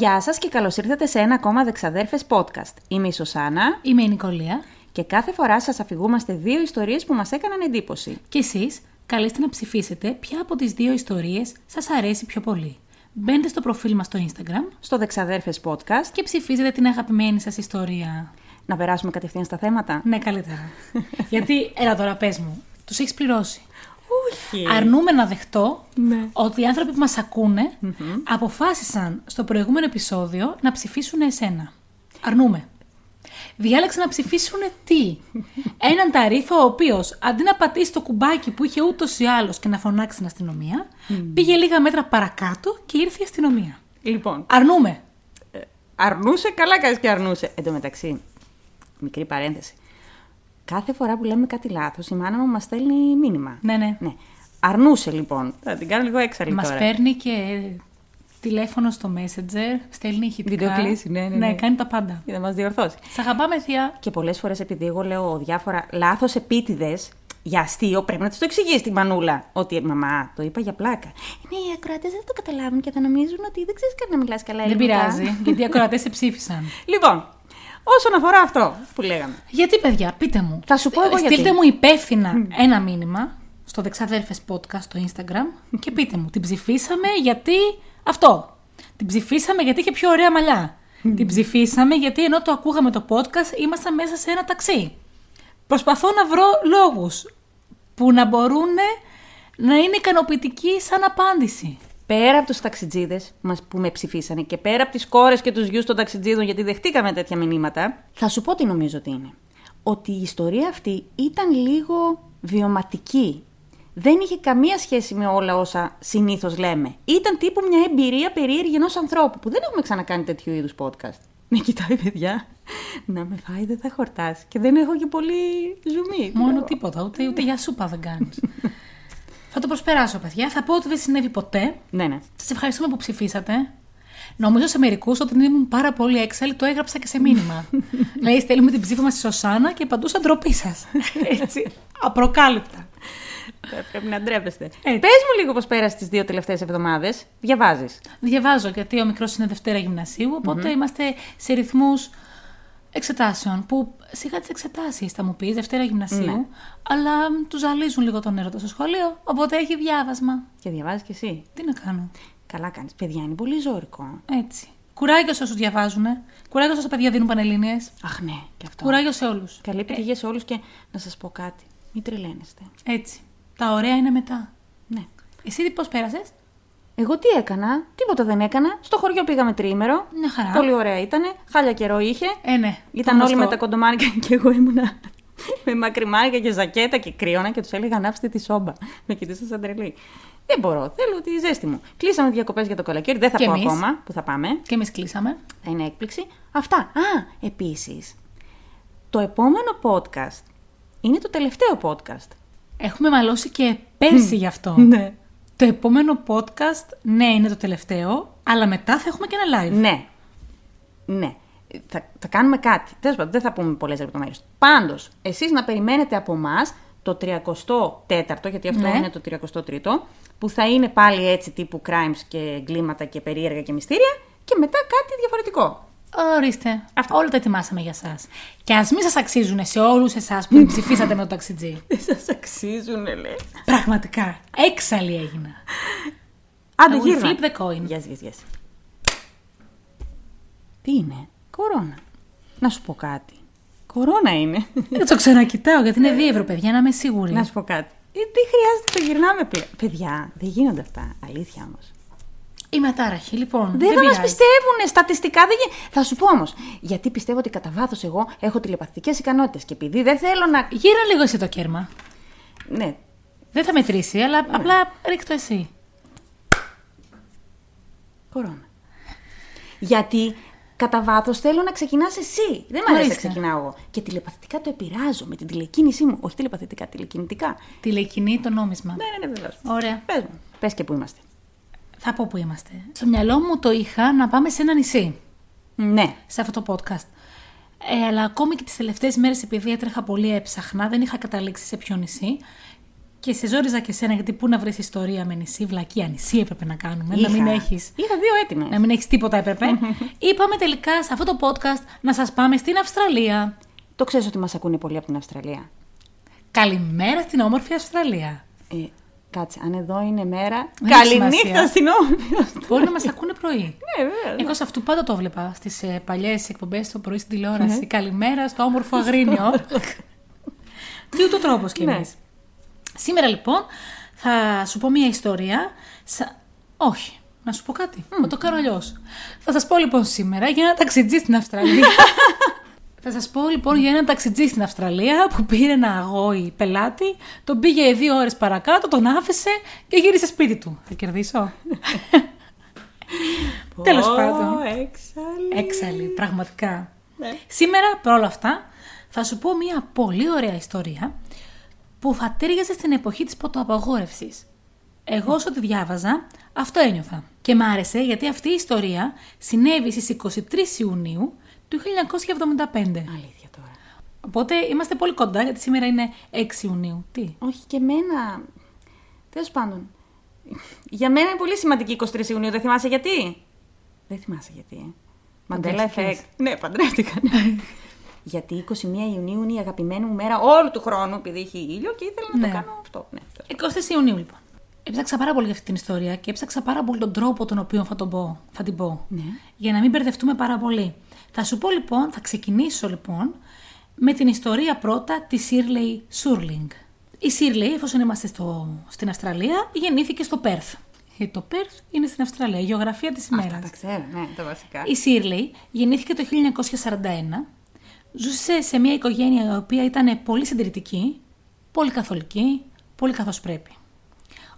Γεια σας και καλώς ήρθατε σε ένα ακόμα Δεξαδέρφες podcast. Είμαι η Σωσάνα Είμαι η Νικολία και κάθε φορά σας αφηγούμαστε δύο ιστορίες που μας έκαναν εντύπωση. και εσείς καλείστε να ψηφίσετε ποια από τις δύο ιστορίες σας αρέσει πιο πολύ. Μπαίνετε στο προφίλ μας στο Instagram Στο Δεξαδέρφες podcast και ψηφίζετε την αγαπημένη σας ιστορία. να περάσουμε κατευθείαν στα θέματα. Ναι, καλύτερα. Γιατί, έλα τώρα πες μου, τους έχεις πληρώσει. Όχι. Αρνούμε να δεχτώ Ναι. ότι οι άνθρωποι που μας ακούνε αποφάσισαν στο προηγούμενο επεισόδιο να ψηφίσουν εσένα. Αρνούμε. Διάλεξαν να ψηφίσουν τι; Έναν ταρίφο ο οποίος αντί να πατήσει το κουμπάκι που είχε ούτως ή άλλως και να φωνάξει την αστυνομία, πήγε λίγα μέτρα παρακάτω και ήρθε η αστυνομία. Λοιπόν, Αρνούμε. αρνούσε, καλά κάνεις και αρνούσε. Εν τω μεταξύ, μικρή παρένθεση. Κάθε φορά που λέμε κάτι λάθος, η μάνα μου μας στέλνει μήνυμα. Ναι, ναι. Ναι. Αρνούσε λοιπόν. Θα την κάνω λίγο έξαλλη Μας τώρα. παίρνει και τηλέφωνο στο Messenger, στέλνει ηχητικά. Βιντεοκλήση, ναι, ναι, ναι. κάνει τα πάντα. Για να μας διορθώσει. Σ' αγαπάμε, θεία. Και πολλές φορές, επειδή εγώ λέω διάφορα λάθος επίτηδες για αστείο, πρέπει να τη το εξηγήσει τη μανούλα. Ότι μαμά, το είπα για πλάκα. Ναι, οι ακροατές δεν το καταλάβουν και θα νομίζουν ότι δεν ξέρεις καν να μιλάς καλά Δεν ελληνικά. πειράζει, γιατί οι ακροατές σε ψήφισαν. Λοιπόν, όσον αφορά αυτό που λέγαμε. Γιατί, παιδιά, πείτε μου. Θα σου πω εγώ Στείλτε γιατί. μου υπεύθυνα ένα μήνυμα στο Δεξαδέρφες Podcast στο Instagram και πείτε μου, την ψηφίσαμε γιατί αυτό. Την ψηφίσαμε γιατί είχε πιο ωραία μαλλιά. την ψηφίσαμε γιατί ενώ το ακούγαμε το podcast ήμασταν μέσα σε ένα ταξί. Προσπαθώ να βρω λόγους που να μπορούν να είναι ικανοποιητικοί σαν απάντηση. Πέρα από τους ταξιτζίδες που με ψηφίσανε και πέρα από τις κόρες και τους γιους των ταξιτζίδων, γιατί δεχτήκαμε τέτοια μηνύματα, θα σου πω τι νομίζω ότι είναι. Ότι η ιστορία αυτή ήταν λίγο βιωματική. Δεν είχε καμία σχέση με όλα όσα συνήθως λέμε. Ήταν τύπου μια εμπειρία περίεργη ενός ανθρώπου που δεν έχουμε ξανακάνει τέτοιου είδους podcast. Με κοιτάει, παιδιά. Να με φάει δεν θα χορτάσει. Και δεν έχω και πολύ ζουμί. Μόνο τίποτα, ούτε, ούτε για σούπα δεν κάνεις. θα το προσπεράσω, παιδιά. Θα πω ότι δεν συνέβη ποτέ. Ναι, ναι. Σας ευχαριστούμε που ψηφίσατε. Νομίζω σε μερικούς όταν ήμουν πάρα πολύ έξαλλη το έγραψα και σε μήνυμα. Λέει, στέλνουμε την ψήφα μας στη Σωσάνα και παντού σαν ντροπή σας. Έτσι. Απροκάλυπτα. Ε, Πρέπει να ντρέπεστε. Έτσι. Πες μου λίγο πώς πέρασε τις δύο τελευταίες εβδομάδες. Διαβάζεις. Διαβάζω γιατί ο μικρός είναι Δευτέρα γυμνασίου, οπότε είμαστε σε ρυθμούς εξετάσεων. Που σιγά τις εξετάσεις θα μου πεις Δευτέρα γυμνασίου, Ναι. αλλά του ζαλίζουν λίγο τον έρωτα στο σχολείο, οπότε έχει διάβασμα. Και διαβάζεις κι εσύ. Τι να κάνω. Καλά κάνεις. Παιδιά, είναι πολύ ζώρικο. Έτσι. Κουράγιος σε όσους διαβάζουν. Κουράγιος όσα παιδιά δίνουν πανελλήνιες. Αχ, ναι, και αυτό. Κουράγιος σε όλους. Καλή επιτυχία σε όλους και να σας πω κάτι. Μην τρελαίνεστε. Έτσι. Τα ωραία είναι μετά. Ναι. Εσύ πώς πέρασες; Εγώ τι έκανα, τίποτα δεν έκανα. Στο χωριό πήγαμε τρίμερο. Μια χαρά. Πολύ ωραία ήταν. Χάλια καιρό είχε. Ε, ναι. Ήταν Το όλοι με γνωστό. τα κοντομάνικα και εγώ ήμουνα με μακριμάνικα και ζακέτα και κρύωνα και τους έλεγα ανάψτε τη σόμπα. Με κοιτούσαν σαν τρελή. Δεν μπορώ, θέλω τη ζέστη μου. Κλείσαμε διακοπές για το καλοκαίρι, δεν θα Και πω εμείς; ακόμα που θα πάμε. Και εμείς κλείσαμε. Θα είναι έκπληξη. Αυτά. Α, επίσης. Το επόμενο podcast είναι το τελευταίο podcast. Έχουμε μαλώσει και πέρσι γι' αυτό. Ναι. Το επόμενο podcast, ναι, είναι το τελευταίο, αλλά μετά θα έχουμε και ένα live. Ναι. Ναι. Θα, θα κάνουμε κάτι. Τέλος πάντων, δεν θα πούμε πολλές λεπτομέρειες. Πάντως, εσείς να περιμένετε από εμά το 34ο, γιατί αυτό Ναι. είναι το 33ο, που θα είναι πάλι έτσι τύπου crimes και εγκλήματα και περίεργα και μυστήρια, και μετά κάτι διαφορετικό. Ορίστε. Αυτό. Όλα τα ετοιμάσαμε για εσά. Και ας μην σας αξίζουν σε όλους εσάς που την ψηφίσατε με το ταξιτζί. Δεν σας αξίζουν, λε. Πραγματικά. Έξαλλη έγινα. Άντε, I will γύρνα. flip the coin. Yes, yes, yes. Τι είναι, κορώνα. Να σου πω κάτι. Κορώνα είναι. Δεν το ξανακοιτάω γιατί είναι δίευρο, παιδιά, να είμαι σίγουρη. Να σου πω κάτι. Ε, τι χρειάζεται, το γυρνάμε πλέον. Παιδιά, δεν γίνονται αυτά. Αλήθεια όμως. Είμαι ατάραχη, λοιπόν. Δεν, θα μας πειράζει. πιστεύουν. Στατιστικά δεν γίνεται. Θα σου πω όμως. Γιατί πιστεύω ότι κατά βάθος εγώ έχω τηλεπαθητικές ικανότητες. Και επειδή δεν θέλω να. Γύρα λίγο εσύ το κέρμα. Ναι. Δεν θα μετρήσει, αλλά απλά ρίχτω εσύ. Κορώνα. Γιατί κατά βάθος θέλω να ξεκινάς εσύ. Δεν μου αρέσει να Ορίστε. ξεκινάω εγώ. Και τηλεπαθητικά το επηρεάζω με την τηλεκίνησή μου. Όχι τηλεπαθητικά, τηλεκινητικά. Τηλεκινή το νόμισμα. Ναι, ναι, ναι, βεβαίως. Ωραία. Πες μου. Πες και που είμαστε. Θα πω που είμαστε. Στο μυαλό μου το είχα να πάμε σε ένα νησί. Ναι. σε αυτό το podcast. Ε, αλλά ακόμη και τις τελευταίες μέρες επειδή έτρεχα πολύ έψαχνα, δεν είχα καταλήξει σε ποιο νησί. Και σε ζόριζα και σένα, γιατί πού να βρεις ιστορία με νησί, βλακία νησί έπρεπε να κάνουμε. Να Είχα. μην έχεις. Είχα δύο έτοιμε. Να μην έχεις τίποτα έπρεπε. Είπαμε τελικά σε αυτό το podcast να σας πάμε στην Αυστραλία. Το ξέρεις ότι μας ακούνε πολύ από την Αυστραλία. Καλημέρα στην όμορφη Αυστραλία. Ε, κάτσε, αν εδώ είναι μέρα. Δεν έχει Καληνύχτα σημασία. στην όμορφη Αυστραλία. Μπορεί να μας ακούνε πρωί. Ναι, βέβαια. Εγώ σε αυτού πάντα το έβλεπα στις ε, παλιές εκπομπές το πρωί στην τηλεόραση. Καλημέρα στο όμορφο αγρίνιο. Τι ούτω τρόπος κι Ναι. εμείς. Σήμερα λοιπόν θα σου πω μια ιστορία. Σα... Όχι, να σου πω κάτι. Θα το κάνω αλλιώς. Θα σας πω λοιπόν σήμερα για ένα ταξιτζή στην Αυστραλία. θα σας πω λοιπόν για ένα ταξιτζή στην Αυστραλία που πήρε ένα αγόη πελάτη, τον πήγε δύο ώρες παρακάτω, τον άφησε και γύρισε σπίτι του. Θα κερδίσω; Τέλος Ω, πάντων. Έξαλλη. Έξαλλη, πραγματικά. Ναι. Σήμερα, παρόλα αυτά, θα σου πω μια πολύ ωραία ιστορία που θα τέριαζε στην εποχή της ποτοαπαγόρευσης. Εγώ όσο τη διάβαζα, αυτό ένιωθα. Και μ' άρεσε γιατί αυτή η ιστορία συνέβη στις 23 Ιουνίου του 1975. Αλήθεια τώρα. Οπότε είμαστε πολύ κοντά γιατί σήμερα είναι 6 Ιουνίου. Τι; Όχι και εμένα. Τέλος πάντων. Για μένα είναι πολύ σημαντική 23 Ιουνίου. Δεν θυμάσαι γιατί; Δεν θυμάσαι γιατί. Ε. Μαντέλα Παντρεύτηκες. εφέκτ. Ναι, παντρεύτηκα. ναι. γιατί 21 Ιουνίου είναι η αγαπημένη μου μέρα όλου του χρόνου, επειδή έχει ήλιο και ήθελα να Ναι. το κάνω αυτό. Ναι, τέλος 23 Ιουνίου λοιπόν. Έψαξα πάρα πολύ για αυτή την ιστορία και έψαξα πάρα πολύ τον τρόπο τον οποίο θα, τον πω, θα την πω. Ναι. Για να μην μπερδευτούμε πάρα πολύ. Θα σου πω λοιπόν, θα ξεκινήσω λοιπόν με την ιστορία πρώτα της Σίρλεϊ Σούρλινγκ. Η Σίρλεϊ, εφόσον είμαστε στο, στην Αυστραλία, γεννήθηκε στο Πέρθ. Γιατί το Πέρθ είναι στην Αυστραλία, η γεωγραφία της ημέρα. Αυτά τα ξέρω, ναι, τα βασικά. Η Σίρλεϊ γεννήθηκε το 1941. Ζούσε σε μια οικογένεια η οποία ήταν πολύ συντηρητική, πολύ καθολική, πολύ καθώς πρέπει.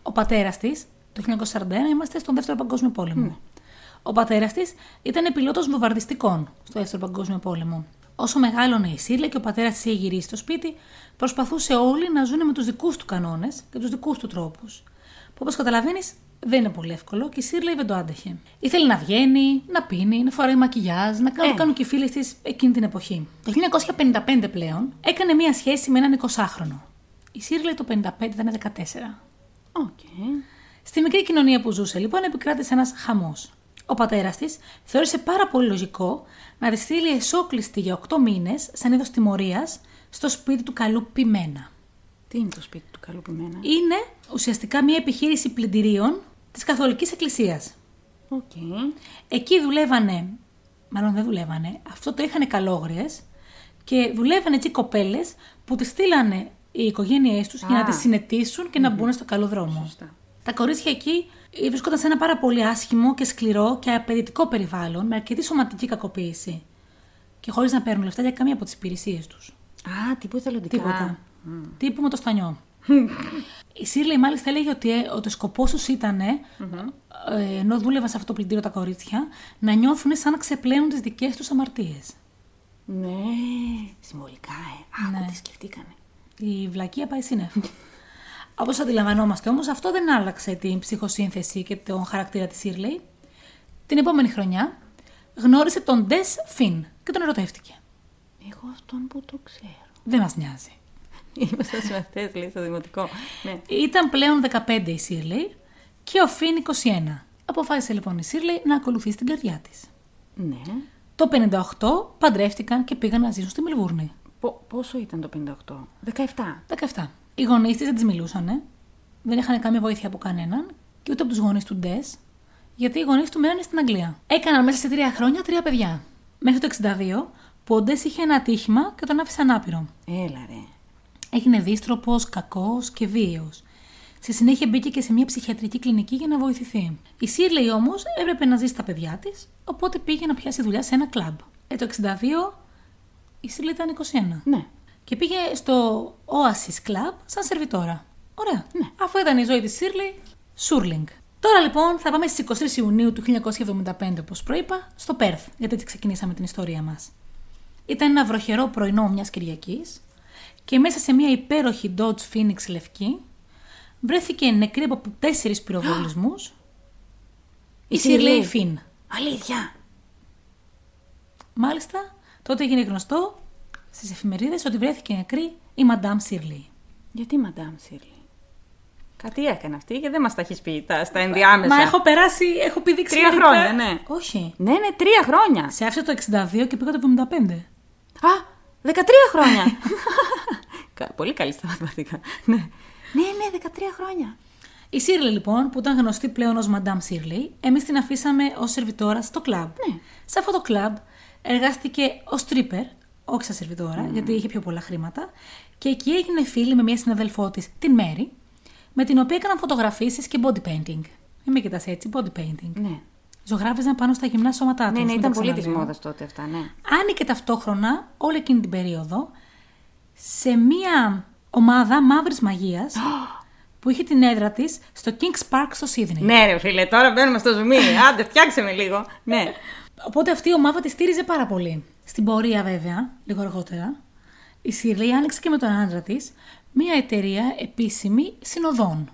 Ο πατέρας της, το 1941 είμαστε στον Δεύτερο Παγκόσμιο Πόλεμο. Ο πατέρας της ήταν πιλότος βομβαρδιστικών στο Δεύτερο Παγκόσμιο Πόλεμο. Όσο μεγάλωνε η Σίρλεϊ και ο πατέρας της είχε γυρίσει στο σπίτι, προσπαθούσε όλοι να ζουν με τους δικούς του κανόνες και τους δικούς του τρόπους. Που όπως καταλαβαίνεις δεν είναι πολύ εύκολο και η Σίρλεϊ δεν το άντεχε. Ήθελε να βγαίνει, να πίνει, να φοράει μακιγιάζ, να κάνουν, Ε. κάνουν και οι φίλες της εκείνη την εποχή. Το 1955 πλέον έκανε μία σχέση με έναν 20χρονο. Η Σίρλεϊ το 55 ήταν 14. Οκ. Στη μικρή κοινωνία που ζούσε, λοιπόν, επικράτησε ένας χαμός. Ο πατέρας της θεώρησε πάρα πολύ λογικό να τη στείλει εσώκλειστη για 8 μήνες, σαν είδος τιμωρίας, στο σπίτι του καλού Ποιμένα. Τι είναι το σπίτι του καλού ποιμένα. Είναι ουσιαστικά μια επιχείρηση πλυντηρίων της Καθολικής Εκκλησίας. Οκ. Εκεί δουλεύανε, μάλλον δεν δουλεύανε, αυτό το είχαν καλόγριες και δουλεύανε εκεί κοπέλες που τις στείλανε οι οικογένειές τους για να Α. τις συνετήσουν και να μπουν στο καλό δρόμο. Σωστά. Τα κορίτσια εκεί ε, βρισκόταν σε ένα πάρα πολύ άσχημο και σκληρό και απαιτητικό περιβάλλον με αρκετή σωματική κακοποίηση. Και χωρίς να παίρνουν λεφτά για καμία από τις υπηρεσίες τους. Α, τύπου εθελοντικά. Τίποτα. Τύπου με το στανιό. Η Σίρλεϊ μάλιστα έλεγε ότι, ε, ότι ο σκοπός τους ήταν, ε, ε, ενώ δούλευαν σε αυτό το πλυντήριο τα κορίτσια, να νιώθουν σαν να ξεπλένουν τις δικές τους αμαρτίες. Ναι, συμβολικά, ε. Άκου Ναι. τι σκεφτήκανε. Η βλακεία πάει σύννεφο. Όπως αντιλαμβανόμαστε όμως, αυτό δεν άλλαξε την ψυχοσύνθεση και τον χαρακτήρα της Σίρλεϊ. Την επόμενη χρονιά γνώρισε τον Ντες Φιν και τον ερωτεύτηκε. Εγώ αυτόν που το ξέρω. Δεν μας νοιάζει. Ήμασταν συμμαθητέ, λέει, στο δημοτικό. Ναι. Ήταν πλέον 15 η Σίρλεϊ και ο Φιν 21. Αποφάσισε λοιπόν η Σίρλεϊ να ακολουθήσει την καρδιά της. Ναι. Το 58 παντρεύτηκαν και πήγαν να ζήσουν στη Μελβούρνη. Πο- πόσο ήταν το 58, 17. 17. Οι γονείς της δεν της μιλούσαν. Δεν είχαν καμία βοήθεια από κανέναν και ούτε από τους γονείς του Ντες, γιατί οι γονείς του μένανε στην Αγγλία. Έκαναν μέσα σε τρία χρόνια τρία παιδιά. Μέχρι το 62 που ο Ντες είχε ένα ατύχημα και τον άφησε ανάπηρο. Έλα ρε. Έγινε δίστροπο, κακός και βίαιος. Στη συνέχεια μπήκε και σε μια ψυχιατρική κλινική για να βοηθηθεί. Η Σίρλεϊ όμως έπρεπε να ζήσει τα παιδιά της, οπότε πήγε να πιάσει δουλειά σε ένα κλαμπ. Ε, το 62 η Σίρλεϊ ήταν 21. Ναι. Και πήγε στο Oasis Club σαν σερβιτόρα. Ωραία. Ναι. Αφού ήταν η ζωή της Σίρλι, Σούρλινγκ. Τώρα λοιπόν θα πάμε στις 23 Ιουνίου του 1975, όπως προείπα, στο Πέρθ, γιατί έτσι ξεκινήσαμε την ιστορία μας. Ήταν ένα βροχερό πρωινό μιας Κυριακής και μέσα σε μια υπέροχη Dodge Phoenix λευκή βρέθηκε νεκρή από τέσσερις πυροβολισμούς η Η Σίρλεϊ Shirley. Φιν. Αλήθεια. Μάλιστα, τότε έγινε γνωστό στις εφημερίδες ότι βρέθηκε νεκρή η Madame Σίρλεϊ. Γιατί Μαντάμ Σίρλι. Κάτι έκανε αυτή και δεν μας τα έχεις πει τα, στα ενδιάμεσα. Μα έχω περάσει, έχω πει Τρία δεξιότητα. χρόνια, ναι. Όχι. Ναι, ναι, τρία χρόνια. Σε άφησα το 62 και πήγα το 75. Α, 13 χρόνια. Κα- Πολύ καλή στα μαθηματικά. Ναι, ναι, ναι 13 χρόνια. Η Σίρλι λοιπόν, που ήταν γνωστή πλέον ως Madame Σίρλι, εμείς την αφήσαμε ως σερβιτόρα στο κλαμπ. Ναι. Σε αυτό το κλαμπ εργάστηκε ως τρίπερ, όχι σαν σερβιτόρα, γιατί είχε πιο πολλά χρήματα, και εκεί έγινε φίλη με μια συναδελφό της, την Μέρη, με την οποία έκαναν φωτογραφίσεις και body painting. Μην με κοιτάς έτσι, body painting. Ναι. Ζωγράφιζαν πάνω στα γυμνά σώματά τους. Ναι, ναι, μην ήταν το πολύ της ξαναλέω. μόδας τότε αυτά, ναι. Άνοιγε ταυτόχρονα όλη εκείνη την περίοδο σε μία ομάδα μαύρης μαγείας που είχε την έδρα της στο King's Park στο Σίδνεϊ. Ναι, ρε φίλε, τώρα μπαίνουμε στο ζουμί. Άντε, φτιάξε με λίγο. Ναι. Οπότε αυτή η ομάδα τη στήριζε πάρα πολύ. Στην πορεία, βέβαια, λίγο αργότερα, η Σιρλή άνοιξε και με τον άντρα της μία εταιρεία επίσημη συνοδών.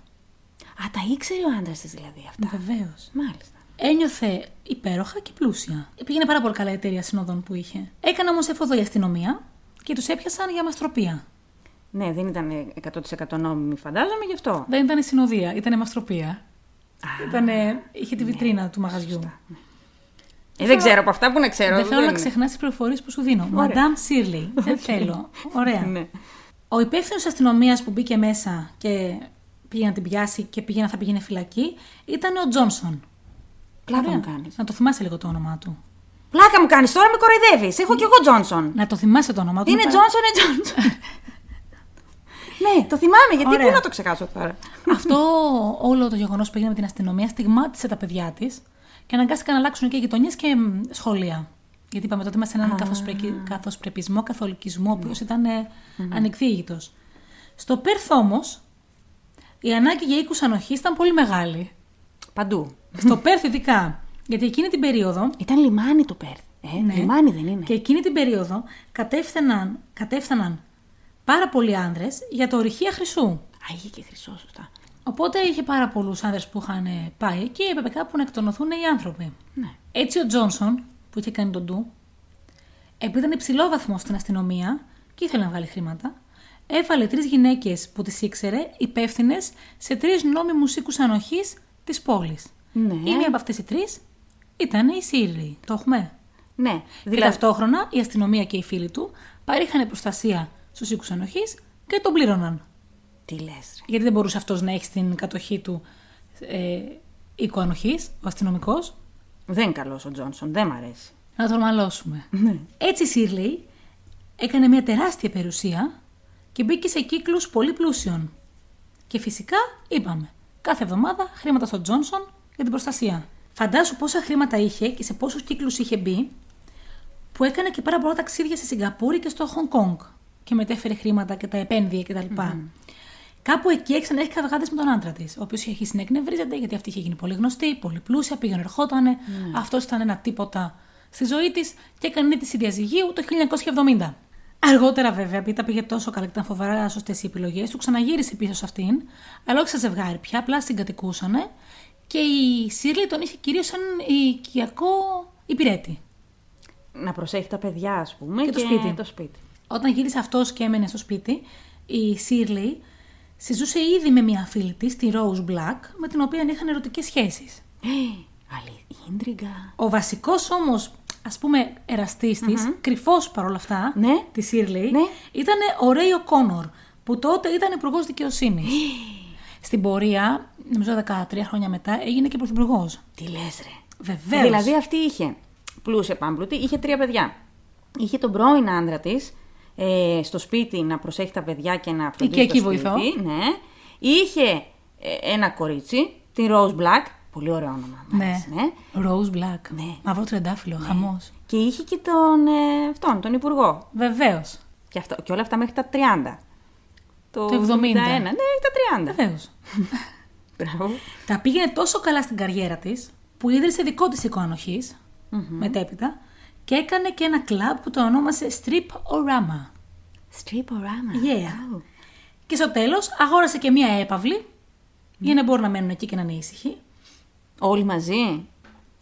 Α, τα ήξερε ο άντρας της δηλαδή αυτά. Βεβαίως. Μάλιστα. Ένιωθε υπέροχα και πλούσια. Πήγαινε πάρα πολύ καλά η εταιρεία συνοδών που είχε. Έκανε όμως έφοδο η αστυνομία και τους έπιασαν για μαστροπία. Ναι, δεν ήταν 100% νόμιμη, φαντάζομαι γι' αυτό. Δεν ήταν η συνοδεία, ήταν η μαστροπία. Ήτανε, είχε τη βιτρίνα του μαγαζιού. Ε, δεν ξέρω από αυτά που να ξέρω. Δεν θέλω να είναι. ξεχνάς τις πληροφορίες που σου δίνω. Ωραία. Madame Σίρλι. Δεν θέλω. Ωραία. Ναι. Ο υπεύθυνος αστυνομίας που μπήκε μέσα και πήγε να την πιάσει και πήγε να θα πήγαινε φυλακή ήταν ο Τζόνσον. Πλάκα Ωραία. μου κάνεις. Να το θυμάσαι λίγο το όνομά του. Πλάκα μου κάνεις, τώρα με κοροϊδεύεις. Έχω κι εγώ Τζόνσον. Να το θυμάσαι το όνομά του. Είναι Μετά- Τζόνσον, είναι Τζόνσον. ναι, το θυμάμαι, γιατί Ωραία. πού να το ξεχάσω τώρα. Αυτό όλο το γεγονός που έγινε με την αστυνομία στιγμάτισε τα παιδιά της και αναγκάστηκαν να αλλάξουν και γειτονιές και μ, σχολεία. Γιατί είπαμε τότε είμαστε σε έναν καθοσπρεπισμό, καθολικισμό, ο οποίος ήταν ε, ανεκδίγητος. Στο Πέρθ όμως, η ανάγκη για οίκους ανοχής ήταν πολύ μεγάλη. Παντού. Στο Πέρθ ειδικά. Γιατί εκείνη την περίοδο Ήταν λιμάνι το Πέρθ. Ε, Ναι. Λιμάνι δεν είναι. Και εκείνη την περίοδο κατέφθαναν, κατέφθαναν πάρα πολλοί άνδρες για το ορυχεία χρυσού. Α, είχε και χρυσό, σωστά. Οπότε είχε πάρα πολλούς άνδρες που είχαν πάει και έπρεπε κάπου να εκτονωθούν οι άνθρωποι. Ναι. Έτσι ο Τζόνσον, που είχε κάνει τον ντου, επειδή ήταν υψηλό βαθμό στην αστυνομία και ήθελε να βγάλει χρήματα, έβαλε τρεις γυναίκες που τις ήξερε υπεύθυνες σε τρεις νόμιμους οίκους ανοχής της πόλης. Ναι. Η μία από αυτές οι τρεις ήταν η Σίρλι. Το έχουμε; Ναι. Και Δηλαδή, ταυτόχρονα η αστυνομία και οι φίλοι του παρήχαν προστασία στους οίκους ανοχής και τον πλήρωναν. Τι λες, ρε. Γιατί δεν μπορούσε αυτός να έχει στην κατοχή του ε, οίκο ανοχής, ο αστυνομικός. Δεν είναι καλός ο Τζόνσον, δεν μ' αρέσει. Να τον μαλώσουμε. Ναι. Έτσι η Σίρλι έκανε μια τεράστια περιουσία και μπήκε σε κύκλους πολύ πλούσιων. Και φυσικά είπαμε, κάθε εβδομάδα χρήματα στον Τζόνσον για την προστασία. Φαντάσου πόσα χρήματα είχε και σε πόσους κύκλους είχε μπει που έκανε και πάρα πολλά ταξίδια στη Σιγκαπούρη και στο Χονγκ Κόνγκ και μετέφερε χρήματα και τα επένδυε κτλ. Κάπου εκεί έξανα έχει καυγάδες με τον άντρα της, ο οποίος είχε αρχίσει να εκνευρίζεται γιατί αυτή είχε γίνει πολύ γνωστή, πολύ πλούσια, πήγαινε ερχότανε. Αυτός ήταν ένα τίποτα στη ζωή της και έκανε τη διαζυγίου το 1970. Αργότερα, βέβαια, επειδή τα πήγε τόσο καλά και ήταν φοβερά σωστές οι επιλογές, του ξαναγύρισε πίσω σε αυτήν, αλλά όχι σαν ζευγάρι πια, απλά συγκατοικούσανε και η Σίρλι τον είχε κυρίως σαν οικιακό υπηρέτη. Να προσέχει τα παιδιά, ας πούμε. Και το σπίτι. Το σπίτι. Όταν γύρισε αυτός και έμενε στο σπίτι, η Σίρλι συζούσε ήδη με μια φίλη της, τη Rose Black, με την οποία είχαν ερωτικές σχέσεις. Άλλη ίντριγκα. Ο βασικός όμως, ας πούμε, εραστής της, κρυφός παρόλα αυτά, Ναι. της Σίρλι, Ναι. ήταν ο Ρέι Κόνορ, που τότε ήταν υπουργός δικαιοσύνης. Στην πορεία, νομίζω 13 χρόνια μετά, έγινε και πρωθυπουργός. Τι λες, ρε. Βεβαίως. Δηλαδή αυτή είχε πλούσια πάμπλουτη, είχε τρία παιδιά. Είχε τον πρώην άντρα της ε, στο σπίτι να προσέχει τα παιδιά και να φροντίζει εκεί το σπίτι. βοηθό. Ναι. Είχε ε, ένα κορίτσι, την Rose Black. Πολύ ωραίο όνομα. μ' Ναι. άρεσε, ναι. Rose Black. Ναι. Μαύρο τριαντάφυλλο, χαμός. Και είχε και τον, ε, αυτόν, τον υπουργό. Βεβαίως. Και, αυτό, και όλα αυτά μέχρι τα 30. Το 70. 71. Ναι, μέχρι τα 30. Βεβαίως. Μπράβο. Τα πήγαινε τόσο καλά στην καριέρα της που ίδρυσε δικό της οίκο ανοχής, μετέπειτα και έκανε και ένα κλαμπ που το ονόμασε Strip Orama. Striporama. Yeah. Oh. Και στο τέλος αγόρασε και μία έπαυλη για να μπορούν να μένουν εκεί και να είναι ήσυχοι, Όλοι μαζί.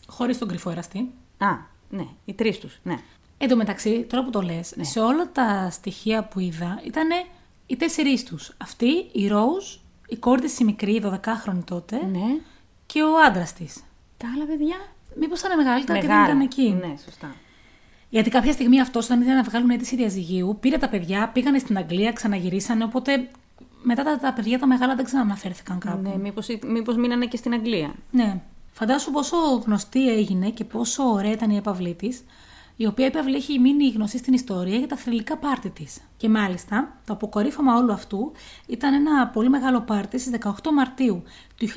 χωρίς τον κρυφό εραστή. Α, ναι, οι τρεις τους. Ναι. Εν τω μεταξύ, τώρα που το λες, σε όλα τα στοιχεία που είδα ήταν οι τέσσερις τους. Αυτή, η Rose, η κόρη τη η μικρή, 12χρονη τότε, Ναι. και ο άντρας της. Τα άλλα παιδιά; Μήπως ήταν μεγαλύτερα και δεν Μεγάλα. ήταν εκεί; Ναι, σωστά. Γιατί κάποια στιγμή αυτός, όταν ήθελε να βγάλουν αίτηση διαζυγίου, πήρε τα παιδιά, πήγανε στην Αγγλία, ξαναγυρίσανε. Οπότε μετά τα, τα παιδιά τα μεγάλα δεν ξαναναφέρθηκαν κάπου. Ναι, μήπως, μήπως μείνανε και στην Αγγλία. Ναι. Φαντάσου πόσο γνωστή έγινε και πόσο ωραία ήταν η επαυλή της, η οποία έπαυλη έχει μείνει γνωστή στην ιστορία για τα θρυλικά πάρτι της. Και μάλιστα, το αποκορύφωμα όλου αυτού ήταν ένα πολύ μεγάλο πάρτι στις 18 Μαρτίου του 1974,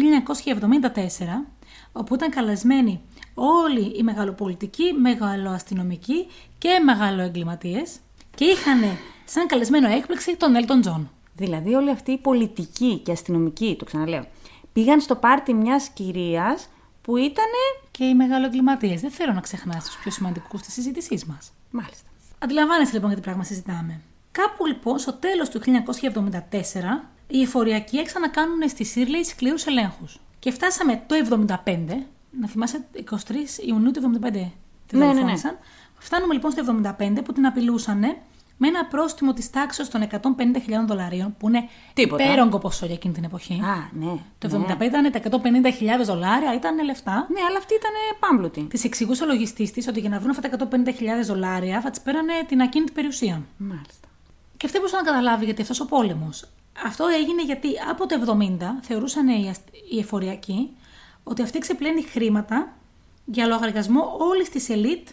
όπου ήταν καλεσμένοι όλοι οι μεγαλοπολιτικοί, μεγαλοαστυνομικοί και μεγαλοεγκληματίες και είχαν σαν καλεσμένο έκπληξη τον Έλτον Τζον. Δηλαδή όλοι αυτοί οι πολιτικοί και αστυνομικοί, το ξαναλέω, πήγαν στο πάρτι μιας κυρίας που ήταν... Και οι μεγαλοεγκληματίες. Δεν θέλω να ξεχνάς τους πιο σημαντικούς στη συζήτησής μας. Μάλιστα. Αντιλαμβάνεσαι λοιπόν για τι πράγμα συζητάμε. Κάπου λοιπόν στο τέλος του 1974, οι εφοριακοί έξανα κάνουν στη Σίρλεϊ σκληρούς ελέγχους. Και φτάσαμε το 1975, να θυμάσαι 23 Ιουνίου του 1975. Τη Ναι, ναι, ναι. δολοφόνησαν. Φτάνουμε λοιπόν στο 1975 που την απειλούσαν με ένα πρόστιμο της τάξης των 150.000 δολαρίων, που είναι Τίποτα. υπέρογκο ποσό για εκείνη την εποχή. Α, ναι. το ναι. 1975 ήταν τα 150.000 δολάρια, ήταν λεφτά. Ναι, αλλά αυτή ήταν πάμπλουτη. Της εξηγούσε ο λογιστής της ότι για να βρουν αυτά τα 150.000 δολάρια θα τη πέρανε την ακίνητη περιουσία. Μάλιστα. Και αυτή μπορούσε να καταλάβει γιατί αυτός ο πόλεμος. Αυτό έγινε γιατί από το 70 θεωρούσαν οι, ασ- οι εφοριακοί ότι αυτή ξεπλένει χρήματα για λογαριασμό όλης της ελίτ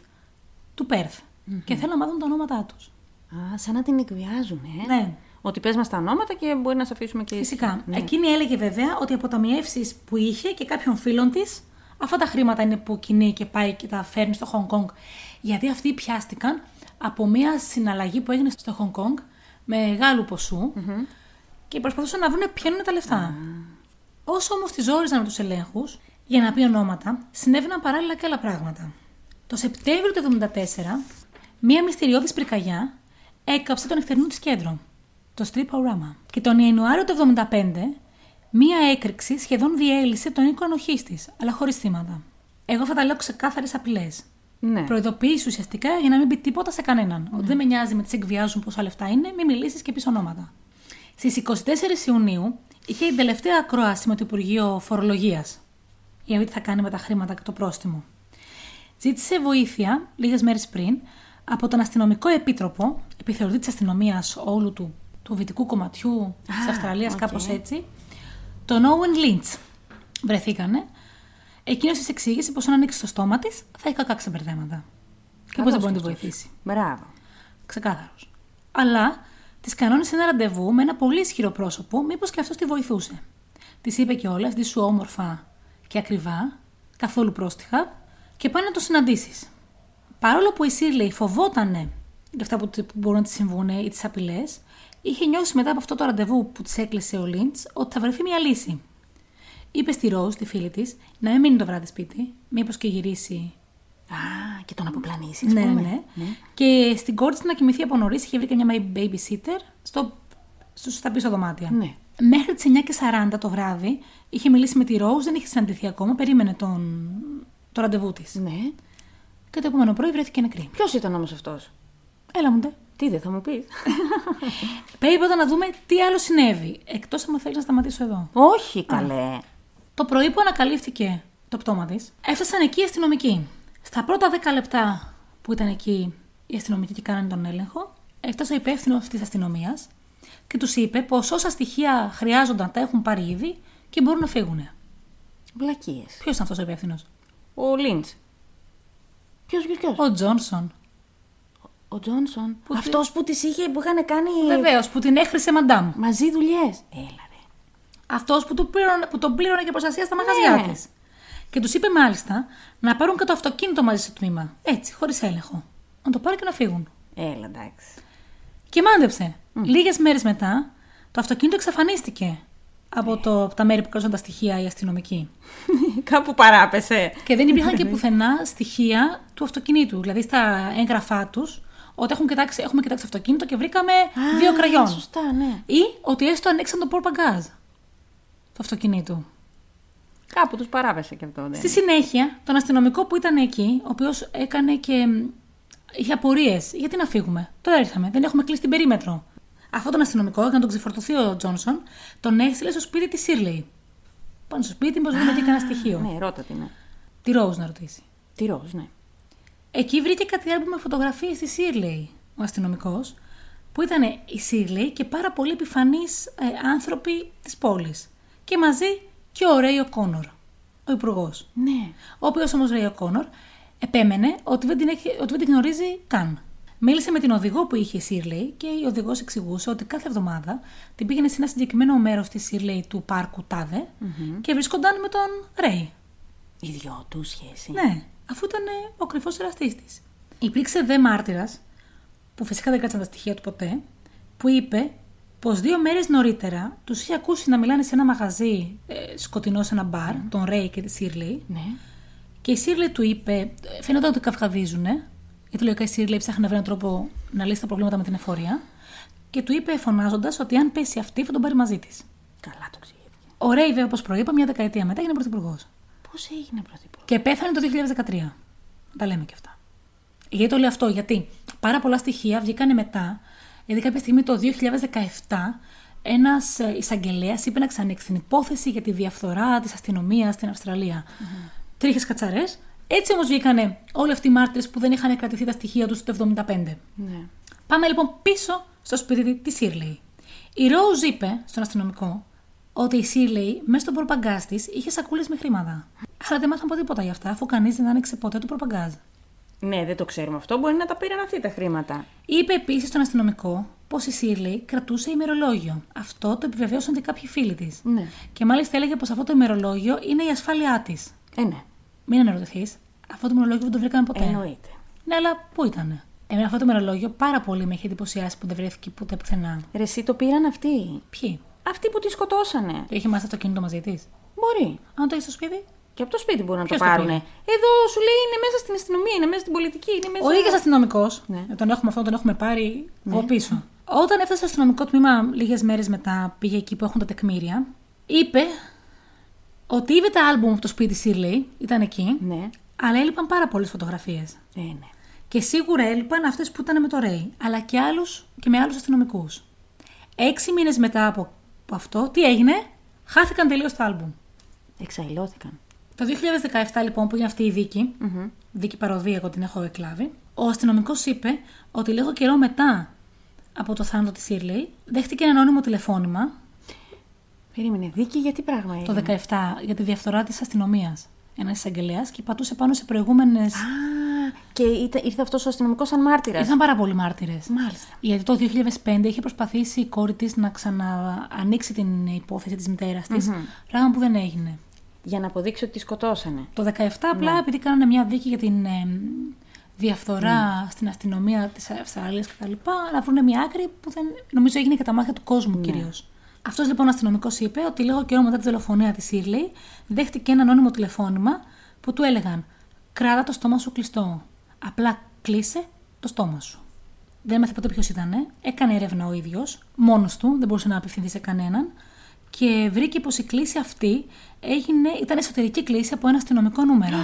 του περθ Και θέλουν να μάθουν τα ονόματά τους. Α, σαν να την εκβιάζουν, ε. Ναι. Ότι πες μας τα ονόματα και μπορεί να σε αφήσουμε και... Φυσικά. Ναι. Εκείνη έλεγε βέβαια ότι αποταμιεύσει που είχε και κάποιων φίλων της, αυτά τα χρήματα είναι που κινεί και πάει και τα φέρνει στο Χονγκ Κονγκ. Γιατί αυτοί πιάστηκαν από μια συναλλαγή που έγινε στο Χονγκ Κονγκ μεγάλου ποσού και προσπαθούσαν να βρουν ποια είναι τα λεφτά. Όσο όμως τη ζόριζαν με τους ελέγχους, για να πει ονόματα, συνέβαιναν παράλληλα και άλλα πράγματα. Το Σεπτέμβριο του 1974, μία μυστηριώδης πυρκαγιά έκαψε το νυχτερινό της κέντρο, το Strip Orama. Και τον Ιανουάριο του 1975, μία έκρηξη σχεδόν διέλυσε τον οίκο ανοχή τη, αλλά χωρίς θύματα. Εγώ θα τα λέω ξεκάθαρες απειλές. Ναι. Προειδοποίηση ουσιαστικά για να μην πει τίποτα σε κανέναν. Ότι δεν με νοιάζει με τις εκβιάζουν πόσα λεφτά είναι, μην μιλήσεις και πεις ονόματα. Στις 24 Ιουνίου είχε η τελευταία ακρόαση με το Υπουργείο Φορολογίας για να δει τι θα κάνει με τα χρήματα και το πρόστιμο. Ζήτησε βοήθεια λίγες μέρες πριν από τον αστυνομικό επίτροπο, επιθεωρητή της αστυνομίας όλου του, του δυτικού κομματιού της Α, Αυστραλίας, οκ. κάπως έτσι, τον Owen Lynch. Βρεθήκανε. Εκείνος της εξήγησε πως αν ανοίξει το στόμα της θα έχει κακά ξεμπερδέματα. Και πως δεν μπορεί να τη βοηθήσει. Μπράβο. Ξεκάθαρος. Αλλά τη κανόνισε ένα ραντεβού με ένα πολύ ισχυρό πρόσωπο, μήπως και αυτό τη βοηθούσε. Της είπε κιόλας: Ντύσου όμορφα και ακριβά, καθόλου πρόστιχα, και πάνε να το συναντήσεις. Παρόλο που η Σίρλεϊ φοβότανε για αυτά που, που μπορούν να της συμβούν ή τις απειλές, είχε νιώσει μετά από αυτό το ραντεβού που της έκλεισε ο Λίντς ότι θα βρεθεί μια λύση. Είπε στη Ροζ, τη φίλη της, να μην μείνει το βράδυ σπίτι, μήπως και γυρίσει Α, και τον αποπλανήσεις. ναι, ναι, ναι. Και στην κόρη της να κοιμηθεί από νωρίς είχε βρει και μια babysitter στο, στο, στα πίσω δωμάτια. Ναι. Μέχρι τις 9 και 40 το βράδυ είχε μιλήσει με τη Rose, δεν είχε συναντηθεί ακόμα, περίμενε τον, το ραντεβού της. Ναι. Και το επόμενο πρωί βρέθηκε νεκρή. Ποιος ήταν όμως αυτός; Έλα μου ντε. Τι δεν θα μου πεις. Πρέπει πρώτα να δούμε τι άλλο συνέβη. Εκτός αν θέλεις να σταματήσω εδώ. Όχι, καλέ. Το πρωί που ανακαλύφθηκε το πτώμα της, έφτασαν εκεί οι αστυνομικοί. Στα πρώτα 10 λεπτά που ήταν εκεί οι αστυνομικοί και κάνανε τον έλεγχο, έφτασε ο υπεύθυνος της αστυνομίας και τους είπε πως όσα στοιχεία χρειάζονταν τα έχουν πάρει ήδη και μπορούν να φύγουν. Βλακίες. Ποιος ήταν αυτός ο υπεύθυνος, Ο Λίντς. Ποιος, ποιος, ποιος; Ο Τζόνσον. Ο Τζόνσον. Που τι- Αυτός που τη είχε, που είχαν κάνει. Βεβαίως, που την έχρισε μαντάμ. Μαζί δουλειές. Έλα, ρε. Αυτός που, του πλήρωνε- που τον πλήρωνε για προστασία στα μαγαζιά Ναι. τη. Και τους είπε μάλιστα να πάρουν και το αυτοκίνητο μαζί στο τμήμα. Έτσι, χωρίς έλεγχο. Να το πάρουν και να φύγουν. Έλα, εντάξει. Και μάντεψε. Λίγες μέρες μετά, το αυτοκίνητο εξαφανίστηκε από, το, από τα μέρη που κρούσαν τα στοιχεία οι αστυνομικοί. Κάπου παράπεσε. Και δεν υπήρχαν και πουθενά στοιχεία του αυτοκινήτου. Δηλαδή στα έγγραφά τους, ότι έχουν κοιτάξει, έχουμε κοιτάξει το αυτοκίνητο και βρήκαμε δύο Α, κραγιόν. Σωστά, ναι. Ή ότι έστω ανοίξαν το πορπαγκάζ του αυτοκινήτου. Κάπου τους παράπεσε και αυτό. Δεν. Στη συνέχεια, τον αστυνομικό που ήταν εκεί, ο οποίος έκανε και. μ, είχε απορίες. Γιατί να φύγουμε; Τώρα ήρθαμε, δεν έχουμε κλείσει την περίμετρο. αυτόν τον αστυνομικό, για να τον ξεφορτωθεί ο Τζόνσον, τον έστειλε στο σπίτι της Σίρλεϊ. Πάνω στο σπίτι, πώ βρούμε και κανένα στοιχείο. Ναι, ρώτα τι, ναι. Τη Ρόουζ να ρωτήσει. Τι ροζ, ναι. Εκεί βρήκε κάτι άλμπου με φωτογραφίες της Σίρλεϊ, ο αστυνομικός, που ήταν η Σίρλεϊ και πάρα πολλοί επιφανείς ε, άνθρωποι της πόλης. Και μαζί και ο Ρέι Κόνορ, ο υπουργός. Ναι. Ο οποίος όμως Ρέι Κόνορ επέμενε ότι δεν, την έχει, ότι δεν την γνωρίζει καν. Μίλησε με την οδηγό που είχε η Σίρλεϊ και η οδηγός εξηγούσε ότι κάθε εβδομάδα την πήγαινε σε ένα συγκεκριμένο μέρος της Σίρλεϊ του πάρκου Τάδε και βρισκόταν με τον Ρέι. Οι δυο του σχέση. Ναι, αφού ήταν ε, ο κρυφός εραστής της. Υπήρξε δε μάρτυρας, που φυσικά δεν κάτσαν τα στοιχεία του ποτέ, που είπε πως δύο μέρες νωρίτερα τους είχε ακούσει να μιλάνε σε ένα μαγαζί ε, σκοτεινό σε ένα μπαρ, τον Ρέι και τη Σίρλεϊ, Ναι. και η Σίρλεϊ του είπε, φαίνονταν ότι καυγαδίζουν, γιατί λογικά η Σίρλεϊ ψάχνει να βρει έναν τρόπο να λύσει τα προβλήματα με την εφορία, και του είπε φωνάζοντας ότι αν πέσει αυτή θα τον πάρει μαζί της. Καλά το ξηγήθηκε. Ο Ρέι, βέβαια, όπως προείπα, μια δεκαετία μετά έγινε πρωθυπουργός. Πώς έγινε πρωθυπουργός; Και πέθανε το 2013. Τα λέμε και αυτά. Γιατί το λέω αυτό, γιατί πάρα πολλά στοιχεία βγήκαν μετά, γιατί κάποια στιγμή το 2017 ένας εισαγγελέας είπε να ξανανοίξει την υπόθεση για τη διαφθορά της αστυνομίας στην αυστραλια Τρίχες κατσαρές. Έτσι όμως βγήκαν όλοι αυτοί οι μάρτυρες που δεν είχαν κρατηθεί τα στοιχεία τους το 75. Ναι. Πάμε λοιπόν πίσω στο σπίτι τη Σίρλεϊ. Η Ρόουζ είπε στον αστυνομικό ότι η Σίρλεϊ μέσα στον προπαγκάζ της είχε σακούλες με χρήματα. Αλλά δεν μάθαν ποτέ τίποτα γι' αυτά, αφού κανείς δεν άνοιξε ποτέ το προπαγκάζ. Ναι, δεν το ξέρουμε αυτό. Μπορεί να τα πήραν αυτοί τα χρήματα. Είπε επίσης στον αστυνομικό πως η Σίρλεϊ κρατούσε ημερολόγιο. Αυτό το επιβεβαίωσαν και κάποιοι φίλοι της. Ναι. Και μάλιστα έλεγε πως αυτό το ημερολόγιο είναι η ασφάλειά της. Ε, ναι. Μην αναρωτηθείς, αυτό το ημερολόγιο δεν το βρήκαμε ποτέ. Εννοείται. Ναι, αλλά πού ήταν; Εμένα αυτό το ημερολόγιο πάρα πολύ με έχει εντυπωσιάσει που δεν βρέθηκε ποτέ πουθενά. Ρε, εσύ το πήραν αυτοί; Ποιοι; Αυτοί που τη σκοτώσανε. Το είχε μάθει το κινητό μαζί της; Μπορεί. Αν το έχεις στο σπίτι; Και από το σπίτι μπορούν να Ποιος το το πάρουν. πήρε; Εδώ σου λέει είναι μέσα στην αστυνομία, είναι μέσα στην πολιτική, είναι μέσα. Ο ίδιος αστυνομικός, Ναι. τον έχουμε αυτό, τον έχουμε πάρει από πίσω. Όταν έφτασε στο αστυνομικό τμήμα λίγες μέρες μετά, πήγε εκεί που έχουν τα τεκμήρια, είπε ότι είδε τα άλμπουμ από το σπίτι Σίρλεϊ, ήταν εκεί, Ναι. αλλά έλειπαν πάρα πολλές φωτογραφίες. Ε, ναι. Και σίγουρα έλειπαν αυτές που ήταν με το Ρέι, αλλά και, άλλους, και με άλλους αστυνομικούς. Έξι μήνες μετά από από αυτό, τι έγινε, χάθηκαν τελείως τα άλμπουμ. Εξαϊλώθηκαν. Το 2017 λοιπόν που έγινε αυτή η δίκη, δίκη παροδία εγώ την έχω εκλάβει, ο αστυνομικός είπε ότι λίγο καιρό μετά από το θάνατο της Σίρλεϊ δέχτηκε ένα ανώνυμο τηλεφώνημα Περίμενε, δίκη για τι πράγμα έγινε; το 17 για τη διαφθορά της αστυνομίας. Ένας εισαγγελέας και πατούσε πάνω σε προηγούμενε. Α, και ήρθε, ήρθε αυτός ο αστυνομικός σαν μάρτυρας; Ήρθαν πάρα πολλοί μάρτυρες. Μάλιστα. Γιατί το 2005 είχε προσπαθήσει η κόρη της να ξαναανοίξει την υπόθεση της μητέρας της, πράγμα που δεν έγινε. Για να αποδείξει ότι τη σκοτώσανε. Το 17 απλά επειδή κάνανε μια δίκη για την ε, διαφθορά στην αστυνομία της Αυστραλίας κτλ. Να βρουν μια άκρη που δεν, νομίζω έγινε και τα μάτια του κόσμου κυρίως. Αυτός λοιπόν ο αστυνομικός είπε ότι λίγο καιρό μετά τη δολοφονία της Σίρλεϊ δέχτηκε ένα ανώνυμο τηλεφώνημα που του έλεγαν Κράτα το στόμα σου κλειστό. Απλά κλείσε το στόμα σου. Δεν έμαθε ποτέ ποιος ήταν. Έκανε έρευνα ο ίδιος, μόνος του, δεν μπορούσε να απευθυνθεί σε κανέναν. Και βρήκε πως η κλίση αυτή έγινε, ήταν εσωτερική κλίση από ένα αστυνομικό νούμερο.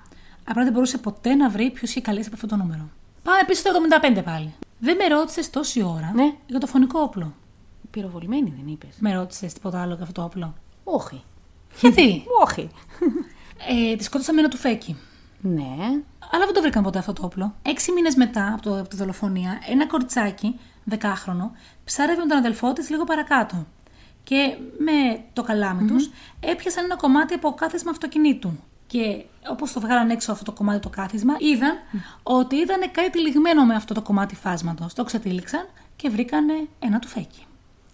Απλά δεν μπορούσε ποτέ να βρει ποιος είχε καλέσει από αυτό το νούμερο. Πάμε πίσω στο 75 πάλι. Δεν με ρώτησες τόση ώρα Ναι. για το φωνικό όπλο. Πυροβολημένη δεν είπες. Με ρώτησες τίποτα άλλο για αυτό το όπλο; Όχι. Γιατί; Όχι. ε, τη σκότωσα με ένα τουφέκι. ναι. Αλλά δεν το βρήκαν ποτέ αυτό το όπλο. Έξι μήνες μετά από, το, από τη δολοφονία, ένα κοριτσάκι, δεκάχρονο, ψάρευε με τον αδελφό της λίγο παρακάτω. Και με το καλαμι τους έπιασαν ένα κομμάτι από κάθισμα αυτοκινήτου. Και όπως το βγάλαν έξω αυτό το κομμάτι το κάθισμα, είδαν ότι ήταν κάτι τυλιγμένο με αυτό το κομμάτι φάσματος. Το ξετύλιξαν και βρήκανε ένα τουφέκι.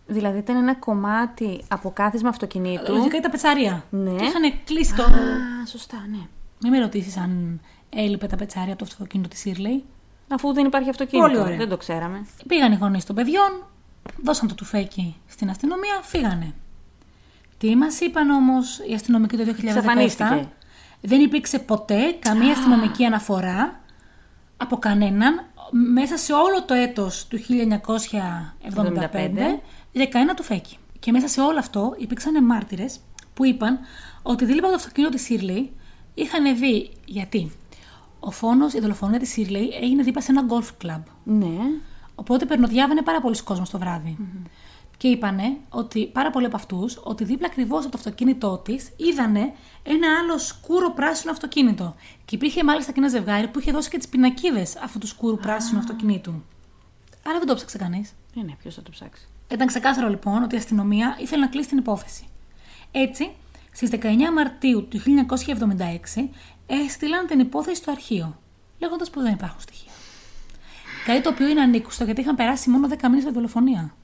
Δηλαδή ήταν ένα κομμάτι από κάθισμα αυτοκινήτου. Λογικά ήταν πετσαρία. Ναι. Και είχαν κλείσει το. Α, σωστά, ναι. Μην με ρωτήσεις αν έλειπε τα πετσάρια από το αυτοκίνητο της Σίρλεϊ. Αφού δεν υπάρχει αυτοκίνητο. Πολύ ωραία. Δεν το ξέραμε. Πήγαν οι γονείς των παιδιών, δώσαν το τουφέκι στην αστυνομία, φύγανε. Τι μας είπαν όμως οι αστυνομικοί το 2017; Εξαφανίστηκε. Δεν υπήρξε ποτέ καμία αστυνομική αναφορά από κανέναν μέσα σε όλο το έτος του 1975 για κανένα τουφέκι. Και μέσα σε όλο αυτό υπήρξαν μάρτυρες που είπαν ότι δίπλα από το αυτοκίνητο της Σίρλεϊ είχαν δει γιατί ο φόνος, η δολοφονία της Σίρλεϊ έγινε δίπλα σε ένα golf club. Ναι. Οπότε περνοδιάβαινε πάρα πολλοί κόσμος το βραδυ Και είπανε ότι πάρα πολλοί από αυτούς, ότι δίπλα ακριβώς από το αυτοκίνητό της είδανε ένα άλλο σκούρο πράσινο αυτοκίνητο. Και υπήρχε μάλιστα και ένα ζευγάρι που είχε δώσει και τις πινακίδες αυτού του σκούρου πράσινου αυτοκινήτου. Άρα δεν το ψάξε κανείς. Ε, ναι, ποιος θα το ψάξει. Ήταν ξεκάθαρο λοιπόν ότι η αστυνομία ήθελε να κλείσει την υπόθεση. Έτσι, στις 19 Μαρτίου του 1976 έστειλαν την υπόθεση στο αρχείο, λέγοντας πω δεν υπάρχουν στοιχεία. Κάτι το οποίο είναι ανήκουστο γιατί είχαν περάσει μόνο 10 μήνες από δολοφονία.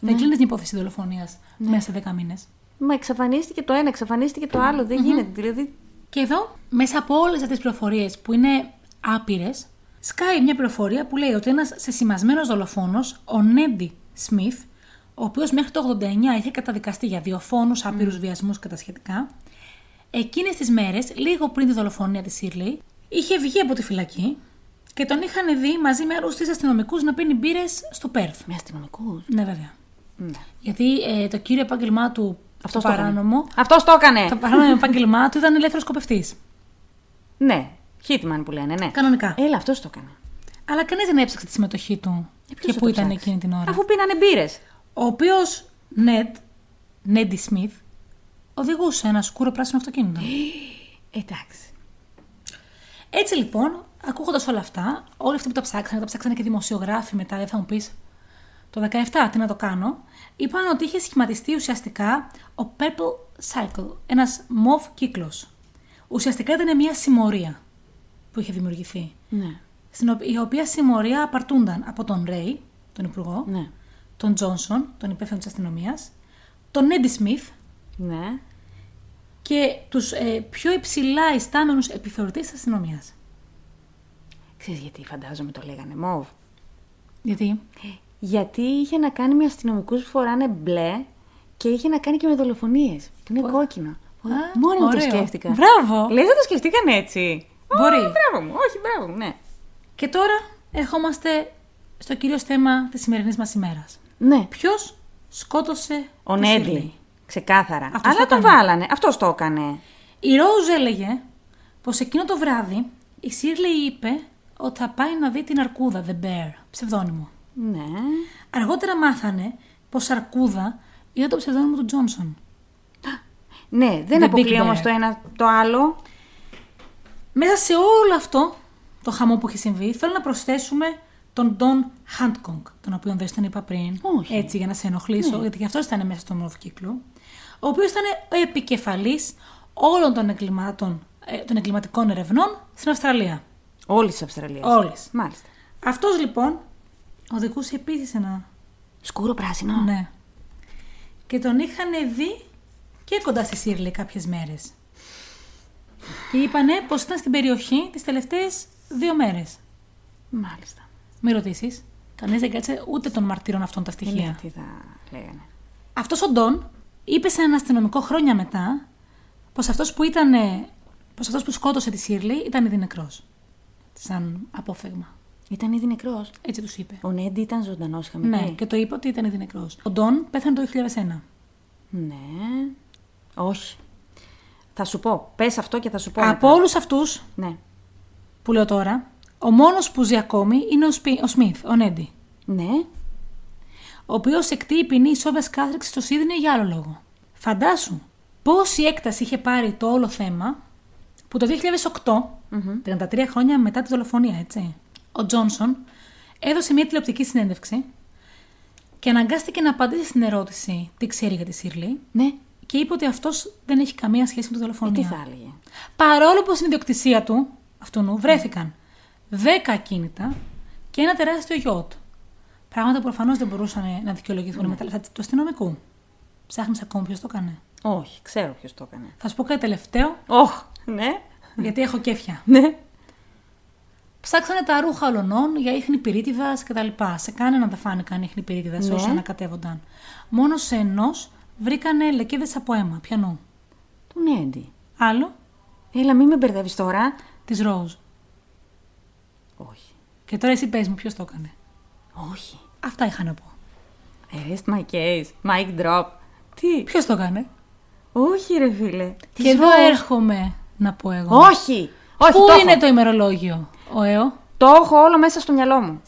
Δεν κλείνεις την υπόθεση δολοφονίας μέσα σε 10 μήνες. Μα εξαφανίστηκε το ένα, εξαφανίστηκε το άλλο. Δεν γίνεται. Δηλαδή. Και εδώ, μέσα από όλες αυτές τις πληροφορίες που είναι άπειρες, σκάει μια πληροφορία που λέει ότι ένας σεσημασμένο δολοφόνος, ο Νέντι Σμιθ, ο οποίος μέχρι το 89 είχε καταδικαστεί για διοφόνους, άπειρους βιασμούς και τα σχετικά, εκείνες τις μέρες, λίγο πριν τη δολοφονία της Σίρλι, είχε βγει από τη φυλακή και τον είχαν δει μαζί με άλλους τρεις αστυνομικούς να πίνει μπύρες στο Πέρθ. Με αστυνομικούς; Ναι, βέβαια. Ναι. Γιατί ε, το κύριο επάγγελμά του Αυτό το παράνομο, Αυτός το έκανε. το παράνομο επάγγελμά του ήταν ελεύθερος σκοπευτής. Ναι. Χίτμαν που λένε, ναι. Κανονικά. Έλα, αυτός το έκανε. Αλλά κανείς δεν έψαξε τη συμμετοχή του Ε, ποιος και θα πού το ήταν ψάξει; εκείνη την ώρα; Αφού πίνανε μπύρες. Ο οποίος Νέντ, Νέντι Σμιθ, οδηγούσε ένα σκούρο πράσινο αυτοκίνητο. Εντάξει. Έτσι λοιπόν, ακούγοντας όλα αυτά, όλοι αυτοί που τα ψάξανε, τα ψάξανε και δημοσιογράφοι μετά, δεν θα μου πεις το 17 τι να το κάνω, είπαν ότι είχε σχηματιστεί ουσιαστικά ο Purple Cycle, ένας μοβ κύκλος. Ουσιαστικά ήταν μια συμμορία που είχε δημιουργηθεί. Ναι. Στην οποία, η οποία συμμορία απαρτούνταν από τον Ρέι, τον υπουργό, Ναι. τον Τζόνσον, τον υπεύθυνο της αστυνομίας, τον Νέντι Σμιθ Ναι. και τους ε, πιο υψηλά ιστάμενους επιθεωρητές της αστυνομίας. Ξέρεις γιατί φαντάζομαι το λέγανε μοβ; Γιατί; Γιατί είχε να κάνει με αστυνομικούς που φοράνε μπλε και είχε να κάνει και με δολοφονίες. Που είναι κόκκινο. Μόνοι μου το ωραίο. σκέφτηκα. Μπράβο. Λες δεν το σκεφτήκαν έτσι; Μπορεί. Ω, μπράβο μου. Όχι, μπράβο μου, ναι. Και τώρα ερχόμαστε στο κυρίω θέμα της σημερινής μας ημέρας. Ναι. Ποιος σκότωσε Ο τη Νέντι. Σίρλι; Ξεκάθαρα. Αυτός Αλλά το το έκανε. βάλανε. Αυτός το έκανε. Η Ρόουζ έλεγε πως εκείνο το βράδυ η Σίρλι είπε ότι θα πάει να δει την Αρκούδα, The Bear, ψευδόνυμο. Ναι. Αργότερα μάθανε πως Αρκούδα ήταν το ψευδόνυμο του Τζόνσον. Ναι, δεν The Big αποκλείω Bear. όμω το ένα το άλλο. Μέσα σε όλο αυτό το χαμό που έχει συμβεί, θέλω να προσθέσουμε τον Don Handkong, τον οποίο δεν στον είπα πριν. Όχι. Ναι. Έτσι, για να σε ενοχλήσω, γιατί και αυτό ήταν μέσα στο μόρφο κύκλο. Ο οποίος ήταν ο επικεφαλής όλων των, εγκλημάτων, ε, των εγκληματικών ερευνών στην Αυστραλία. Όλης της Αυστραλίας. Όλης. Μάλιστα. Αυτός λοιπόν οδηγούσε επίσης ένα. Σκούρο πράσινο. Ναι. Και τον είχαν δει και κοντά στη Σίρλι κάποιες μέρες. Και είπανε πως ήταν στην περιοχή τις τελευταίες δύο μέρες. Μάλιστα. Μην ρωτήσεις. Κανείς δεν κάτσε ούτε των μαρτύρων αυτών τα Ε, στοιχεία. ναι, τι θα λέγανε. Αυτός ο Ντόν είπε σε έναν αστυνομικό χρόνια μετά πως αυτός που ήταν. Πως αυτός που σκότωσε τη Σίρλι ήταν ήδη νεκρός. Σαν απόφεγμα. Ήταν ήδη νεκρός. Έτσι τους είπε. Ο Νέντι ήταν ζωντανός, είχαμε Ναι, πει. και το είπε ότι ήταν ήδη νεκρός. Ο Ντόν πέθανε το 2001. Ναι. Όχι. Θα σου πω. Πες αυτό και θα σου πω. Από μετά. όλους αυτούς Ναι. που λέω τώρα, ο μόνος που ζει ακόμη είναι ο, Σπι, ο Σμιθ, ο Νέντι. Ναι. Ο οποίος εκτείει ποινή ισόβιας κάθριξη στο Σίδνεϊ για άλλο λόγο. Φαντάσου πόση έκταση είχε πάρει το όλο θέμα που το 2008, 33 χρόνια μετά τη δολοφονία, έτσι, ο Τζόνσον έδωσε μια τηλεοπτική συνέντευξη και αναγκάστηκε να απαντήσει στην ερώτηση τι ξέρει για τη Σίρλι Ναι. και είπε ότι αυτός δεν έχει καμία σχέση με τη Ε, δολοφονία. τι θα έλεγε; Παρόλο που στην ιδιοκτησία του, αυτού νου, βρέθηκαν 10 ακίνητα και ένα τεράστιο γιότ. Πράγματα που προφανώς δεν μπορούσαν να δικαιολογηθούν με τα λεφτά του αστυνομικού. Ψάχνεις ακόμα ποιος το έκανε; Όχι, ξέρω ποιος το έκανε. Θα σου πω κάτι τελευταίο, Όχι. Ναι. Γιατί έχω κέφια. Ναι. Ψάξανε τα ρούχα ολονών για ίχνη πυρίτιδας κτλ. Σε κανέναν δεν φάνηκαν ίχνη πυρίτιδας Ναι. όσο ανακατεύονταν. Μόνο σε ενός βρήκανε λεκίδε από αίμα. Πιανού. Του Νέντι. Άλλο Έλα, μην με μπερδεύεις τώρα. της Ρόουζ. Όχι. Και τώρα εσύ πες μου ποιος το έκανε. Όχι. Αυτά είχα να πω. Arrest my case. Mic drop. Τι; Ποιος το έκανε. Όχι, ρε φίλε. Και Της εδώ Rose. έρχομαι να πω εγώ. Όχι. Όχι, Πού το είναι έχω. το ημερολόγιο, ο ΕΟ. Το έχω όλο μέσα στο μυαλό μου.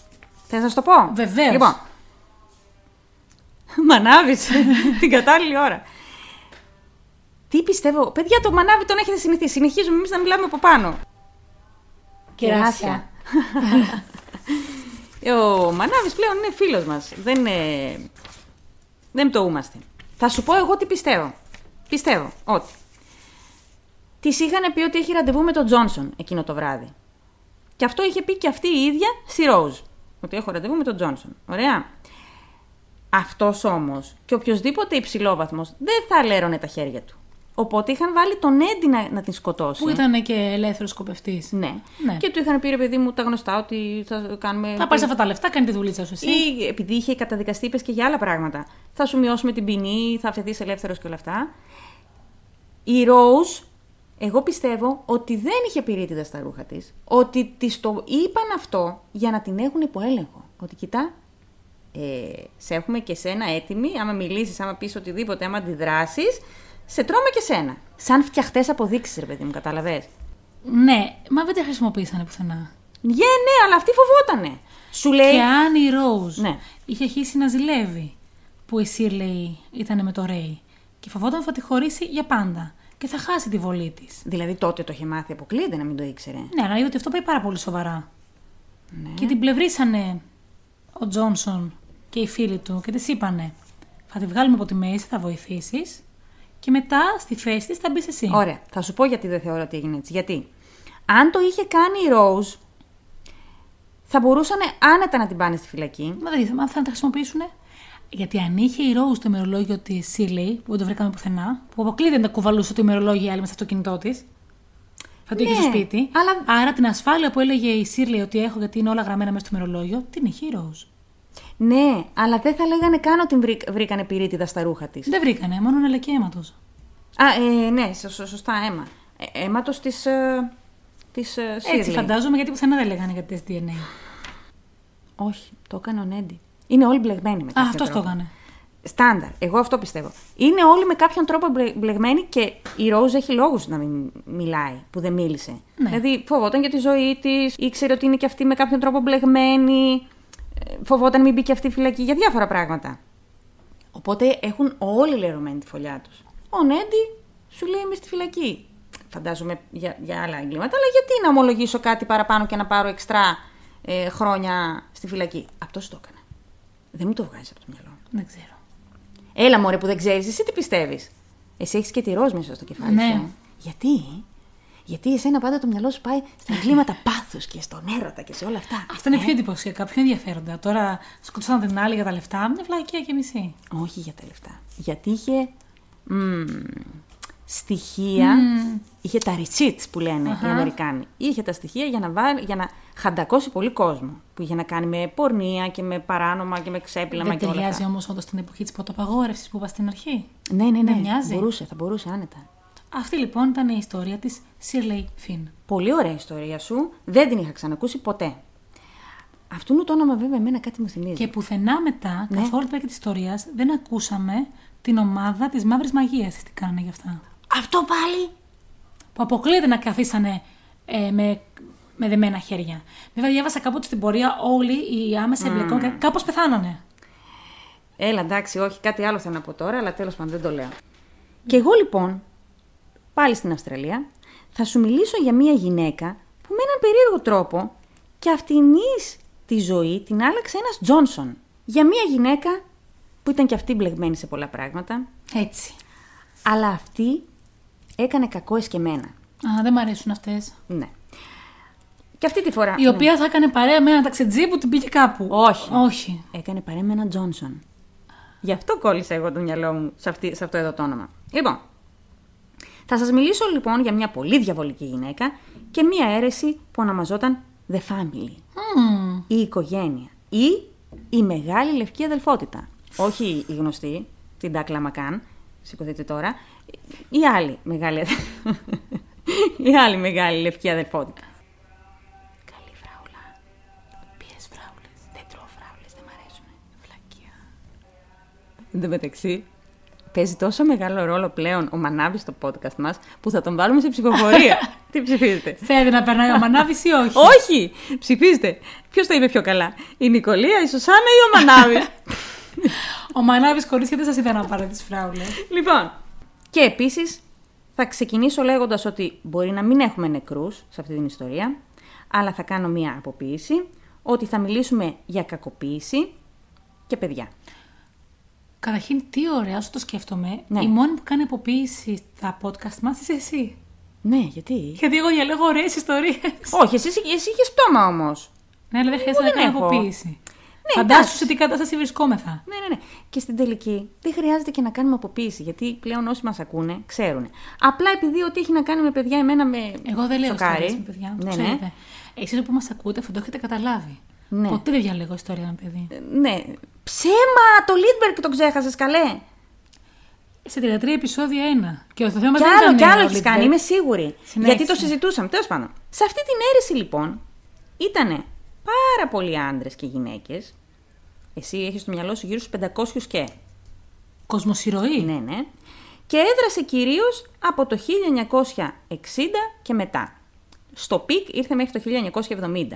Θες να σου το πω; Βεβαίως. Λοιπόν. Μανάβει την κατάλληλη ώρα. Τι πιστεύω; Παιδιά, το μανάβι τον έχετε συνηθίσει. Συνεχίζουμε εμείς να μιλάμε από πάνω. Κεράσια. Ο Μανάβης πλέον είναι φίλος μας. Δεν, είναι... δεν πτωούμαστε. Θα σου πω εγώ τι πιστεύω. Πιστεύω ότι της είχαν πει ότι έχει ραντεβού με τον Τζόνσον εκείνο το βράδυ. Και αυτό είχε πει και αυτή η ίδια στη Ρόουζ. Ότι έχω ραντεβού με τον Τζόνσον. Ωραία. Αυτός όμως και οποιοδήποτε υψηλόβαθμος δεν θα λέρωνε τα χέρια του. Οπότε είχαν βάλει τον Έντι να, να την σκοτώσει. Που ήταν και ελεύθερος σκοπευτής. Ναι. Ναι. Και του είχαν πει ρε παιδί μου τα γνωστά ότι θα κάνουμε. Θα πάρεις αυτά τα λεφτά, κάνει τη δουλίτσα σου εσύ. Ή επειδή είχε καταδικαστεί, είπες και για άλλα πράγματα. Θα σου μειώσουμε την ποινή, θα αφαιθείς ελεύθερος και όλα αυτά. Η Ρόουζ, εγώ πιστεύω ότι δεν είχε πυρίτιδα στα ρούχα της. Ότι της το είπαν αυτό για να την έχουν υπό έλεγχο. Ότι κοιτά, ε, σε έχουμε και σένα έτοιμη. Άμα μιλήσεις, άμα πεις οτιδήποτε, άμα αντιδράσεις, σε τρώμε και σένα. Σαν φτιαχτές αποδείξεις, ρε παιδί μου, κατάλαβες; Ναι, μα δεν τα χρησιμοποίησανε πουθενά. Ναι, ναι, αλλά αυτή φοβότανε. Σου λέει. Και αν η Ρόουζ Ναι. είχε αρχίσει να ζηλεύει που η Σίρλεϊ ήταν με το Ρέι και φοβόταν ότι θα τη χωρίσει για πάντα και θα χάσει τη βολή της. Δηλαδή τότε το είχε μάθει, αποκλείεται να μην το ήξερε. Ναι, αλλά είδε ότι αυτό πάει πάρα πολύ σοβαρά. Ναι. Και την πλευρίσανε ο Τζόνσον και οι φίλοι του και της είπανε: Θα τη βγάλουμε από τη μέση, θα βοηθήσεις και μετά στη θέση της θα μπεις εσύ. Ωραία. Θα σου πω γιατί δεν θεωρώ ότι έγινε έτσι. Γιατί αν το είχε κάνει η Rose, θα μπορούσαν άνετα να την πάνε στη φυλακή. Μα δεν μα θα τα χρησιμοποιήσουν. Γιατί αν είχε η Ρόουζ το ημερολόγιο της Σίρλεϊ, που δεν το βρήκαμε πουθενά, που αποκλείται να κουβαλούσε το ημερολόγιο η άλλη με στο αυτοκίνητό της. Θα το είχε Ναι, στο σπίτι. αλλά- Άρα την ασφάλεια που έλεγε η Σίρλεϊ ότι έχω γιατί είναι όλα γραμμένα μέσα στο ημερολόγιο, την είχε η Ρόουζ. Ναι, αλλά δεν θα λέγανε καν ότι βρή- βρήκανε πυρίτιδα στα ρούχα της. Δεν βρήκανε, μόνο ένα λεκέ αίματος. Α, ε, ναι, σω- σω- σωστά, αίμα. Ε, αίματος της, ε, της ε, Έτσι Shirley. φαντάζομαι γιατί πουθενά δεν λέγανε για τεστ DNA. Όχι, το έκανε ο Νέντι. Είναι όλοι μπλεγμένοι με Α, κάποιο αυτός το τρόπο. έκανε. Στάνταρ. Εγώ αυτό πιστεύω. Είναι όλοι με κάποιον τρόπο μπλε- μπλεγμένοι και η Ρόουζ έχει λόγους να μην μιλάει, που δεν μίλησε. Ναι. Δηλαδή φοβόταν για τη ζωή της, ήξερε ότι είναι και αυτή με κάποιον τρόπο μπλεγμένη, ε, φοβόταν μην μπει και αυτή φυλακή για διάφορα πράγματα. Οπότε έχουν όλοι λερωμένη τη φωλιά τους. Ο Νέντι σου λέει είμαι στη φυλακή. Φαντάζομαι για, για άλλα εγκλήματα, αλλά γιατί να ομολογήσω κάτι παραπάνω και να πάρω εξτρά ε, χρόνια στη φυλακή. Αυτός το έκανε. Δεν μου το βγάζεις από το μυαλό. Δεν ξέρω. Έλα μωρέ που δεν ξέρεις, εσύ τι πιστεύεις; Εσύ έχεις και τη ροζ μέσα στο κεφάλι Ναι. σου. ε. Γιατί, γιατί εσένα πάντα το μυαλό σου πάει στα εγκλήματα πάθους και στον έρωτα και σε όλα αυτά. Αυτό είναι Ε, πιο εντυπωσιακά, πιο ενδιαφέροντα. Τώρα σκοτώσαν την άλλη για τα λεφτά, μια βλακία και μισή. Όχι για τα λεφτά. Γιατί είχε μ, στοιχεία, είχε τα receipts που λένε οι Αμερικάνοι. Είχε τα στοιχεία για να, βάλει, για να χαντακώσει πολύ κόσμο. Που είχε να κάνει με πορνεία και με παράνομα και με ξέπλαμα Δεν και όλα ταιριάζει αυτά. όμως όντως την εποχή της πρωτοπαγόρευσης που είπα στην αρχή. Ναι, ναι, ναι. Δεν μοιάζει. Μπορούσε, θα μπορούσε άνετα. Αυτή λοιπόν ήταν η ιστορία της Shirley Finn. Πολύ ωραία ιστορία σου. Δεν την είχα ξανακούσει ποτέ. Αυτού το όνομα βέβαια εμένα κάτι μου θυμίζει. Και πουθενά μετά, Ναι. καθ' όλη τη διάρκεια της ιστορίας, δεν ακούσαμε την ομάδα της μαύρης μαγείας τι κάνανε γι' αυτά. Αυτό πάλι. Που αποκλείεται να καθίσανε ε, με, με δεμένα χέρια. Βέβαια, διάβασα κάποτε στην πορεία όλοι οι άμεσα εμπλεκόμενοι κάπως πεθάνανε. Έλα, εντάξει, όχι, κάτι άλλο θέλω να πω τώρα, αλλά τέλος πάντων δεν το λέω. Και εγώ λοιπόν, πάλι στην Αυστραλία, θα σου μιλήσω για μια γυναίκα που με έναν περίεργο τρόπο και αυτήν τη ζωή την άλλαξε ένας Τζόνσον. Για μια γυναίκα που ήταν και αυτή μπλεγμένη σε πολλά πράγματα, Έτσι. αλλά αυτή έκανε κακό εσκεμένα. Α, δεν μ' αρέσουν αυτές. Ναι. Και αυτή τη φορά. Η οποία θα έκανε παρέα με ένα ταξιτζή που την πήγε κάπου. Όχι. Όχι. Έκανε παρέα με έναν Τζόνσον. Γι' αυτό κόλλησα εγώ το μυαλό μου σε, αυτή, σε αυτό εδώ το όνομα. Λοιπόν, θα σας μιλήσω λοιπόν για μια πολύ διαβολική γυναίκα και μια αίρεση που ονομαζόταν The Family, Μμμ. η οικογένεια ή η μεγάλη λευκή αδελφότητα. Όχι η γνωστή, την Τάκλα Μακάν, σηκωθείτε τώρα, η άλλη μεγάλη, αδε- η άλλη μεγάλη λευκή αδελφότητα. Εν τω μεταξύ, Παίζει τόσο μεγάλο ρόλο πλέον ο Μανάβης στο podcast μας που θα τον βάλουμε σε ψηφοφορία. Τι ψηφίζετε; Θέλετε να περνάει ο Μανάβης ή όχι; όχι! Ψηφίστε. Ποιος το είπε πιο καλά, η Νικολία, η Σουσάνα ή ο Μανάβης; ο Μανάβης κορίτσια δεν σας είδα να πάρει τις φράουλες. Λοιπόν. Και επίσης θα ξεκινήσω λέγοντας ότι μπορεί να μην έχουμε νεκρούς σε αυτή την ιστορία, αλλά θα κάνω μία αποποίηση ότι θα μιλήσουμε για κακοποίηση και παιδιά. Καταρχήν, τι ωραία, όσο το σκέφτομαι. Ναι. Η μόνη που κάνει αποποίηση στα podcast μας είσαι εσύ. Ναι, γιατί; Γιατί εγώ διαλέγω ωραίε ιστορίες. Όχι, εσύ, εσύ είχες πτώμα όμως. Ναι, αλλά δεν χρειάζεται να δεν κάνω έχω. αποποίηση. Ναι, Φαντάσου εντάξει. σε τι κατάσταση βρισκόμεθα. Ναι, ναι, ναι. Και στην τελική δεν χρειάζεται και να κάνουμε αποποίηση, γιατί πλέον όσοι μας ακούνε ξέρουν. Απλά επειδή ό,τι έχει να κάνει με παιδιά, εμένα με. Εγώ δεν λέω σοκάρει. ιστορίες με παιδιά. Το Ναι, ναι. ξέρετε. Εσείς που μας ακούτε, αυτό το έχετε καταλάβει. Ναι. Ποτέ δεν διαλέγω ιστορία με παιδί. Ε, Ναι. Ψέμα! Το Λίτμπεργκ το ξέχασες, καλέ. Σε 33 επεισόδια ένα. Και το θέμα Κι δεν άλλο, ήταν κι άλλο ο έχεις Λίτμπεργκ. κάνει, είμαι σίγουρη. Συνέχισε. Γιατί το συζητούσαμε. Τέλος πάντων. Σε αυτή την αίρεση λοιπόν ήταν πάρα πολλοί άντρες και γυναίκες. Εσύ έχεις στο μυαλό σου γύρω στους 500 και. Κοσμοσυρωή. Ναι, ναι. Και έδρασε κυρίως από το 1960 και μετά. Στο peak ήρθε μέχρι το 1970.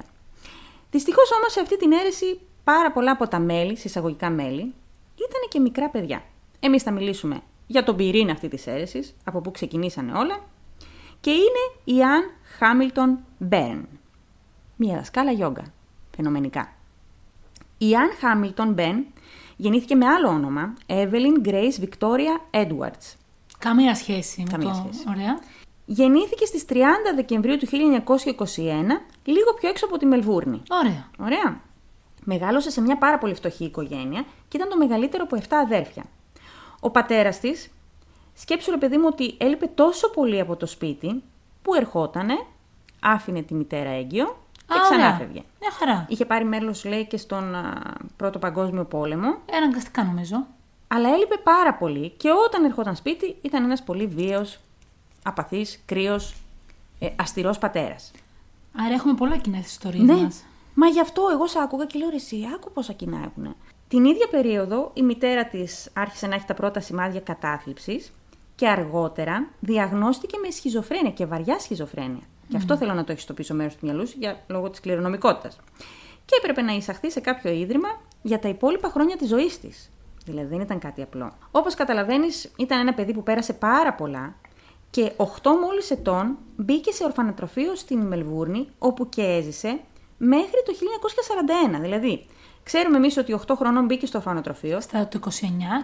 Δυστυχώς όμως σε αυτή την αίρεση πάρα πολλά από τα μέλη, σε εισαγωγικά μέλη, ήταν και μικρά παιδιά. Εμείς θα μιλήσουμε για τον πυρήνα αυτής της αίρεσης, από πού ξεκινήσανε όλα. Και είναι η Αν Χάμιλτον Μπέρν. Μία δασκάλα γιόγκα. Φαινομενικά. Η Αν Χάμιλτον Μπερν γεννήθηκε με άλλο όνομα, Evelyn Grace Victoria Edwards. Καμία σχέση με Καμία το... σχέση. Ωραία. Γεννήθηκε στις 30 Δεκεμβρίου του 1921, λίγο πιο έξω από τη Μελβούρνη. Ωραία. Ωραία. Μεγάλωσε σε μια πάρα πολύ φτωχή οικογένεια και ήταν το μεγαλύτερο από 7 αδέρφια. Ο πατέρας της, σκέψου ρε παιδί μου ότι έλειπε τόσο πολύ από το σπίτι, που ερχότανε, άφηνε τη μητέρα έγκυο και Α, ξανά ωραία. φεύγε. Μια χαρά. Είχε πάρει μέρος, λέει, και στον α, Πρώτο Παγκόσμιο Πόλεμο, Ε, Αναγκαστικά νομίζω. αλλά έλειπε πάρα πολύ και όταν ερχόταν σπίτι ήταν ένας πολύ βίαιος, απαθής, κρύος, ε, αστηρός πατέρας. Άρα έχουμε πολλά κοινέ ιστορίε Ναι, μας. μα γι' αυτό εγώ σ' άκουγα και λέω ρε εσύ, άκου πόσα κοινά έχουν. Την ίδια περίοδο η μητέρα της άρχισε να έχει τα πρώτα σημάδια κατάθλιψης και αργότερα διαγνώστηκε με σχιζοφρένεια και βαριά σχιζοφρένεια. Και αυτό θέλω να το έχεις στο πίσω μέρος του μυαλού σου για λόγω της κληρονομικότητας. Και έπρεπε να εισαχθεί σε κάποιο ίδρυμα για τα υπόλοιπα χρόνια της ζωής της. Δηλαδή δεν ήταν κάτι απλό. Όπως καταλαβαίνεις ήταν ένα παιδί που πέρασε πάρα πολλά και 8 μόλις ετών μπήκε σε ορφανοτροφείο στην Μελβούρνη όπου και έζησε μέχρι το 1941. Δηλαδή, ξέρουμε εμείς ότι 8 χρονών μπήκε στο ορφανοτροφείο, Στα το 29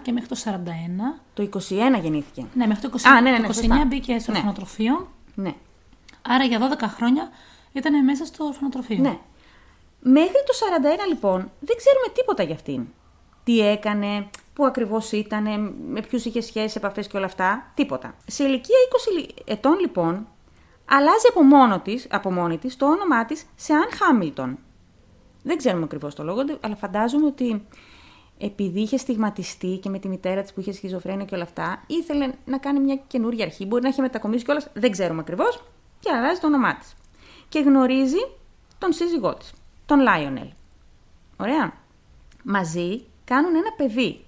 και μέχρι το 41. το 21 γεννήθηκε. Ναι, μέχρι το 20... Α, ναι, ναι, ναι, το 29 σωστά. μπήκε στο Ναι. ορφανοτροφείο. Ναι. Άρα για 12 χρόνια ήταν μέσα στο ορφανοτροφείο. Ναι. Μέχρι το 41 λοιπόν δεν ξέρουμε τίποτα για αυτήν. Τι έκανε, πού ακριβώς ήταν, με ποιους είχε σχέσεις, επαφές και όλα αυτά. Τίποτα. Σε ηλικία 20 λι- ετών λοιπόν αλλάζει από, μόνο της, από μόνη της το όνομά της σε Αν Χάμιλτον. Δεν ξέρουμε ακριβώς το λόγο, αλλά φαντάζομαι ότι επειδή είχε στιγματιστεί και με τη μητέρα της που είχε σχιζοφρένεια και όλα αυτά, ήθελε να κάνει μια καινούργια αρχή. Μπορεί να είχε μετακομίσει κιόλας, δεν ξέρουμε ακριβώς, και αλλάζει το όνομά της. Και γνωρίζει τον σύζυγό της, τον Λάιονελ. Ωραία. Μαζί κάνουν ένα παιδί.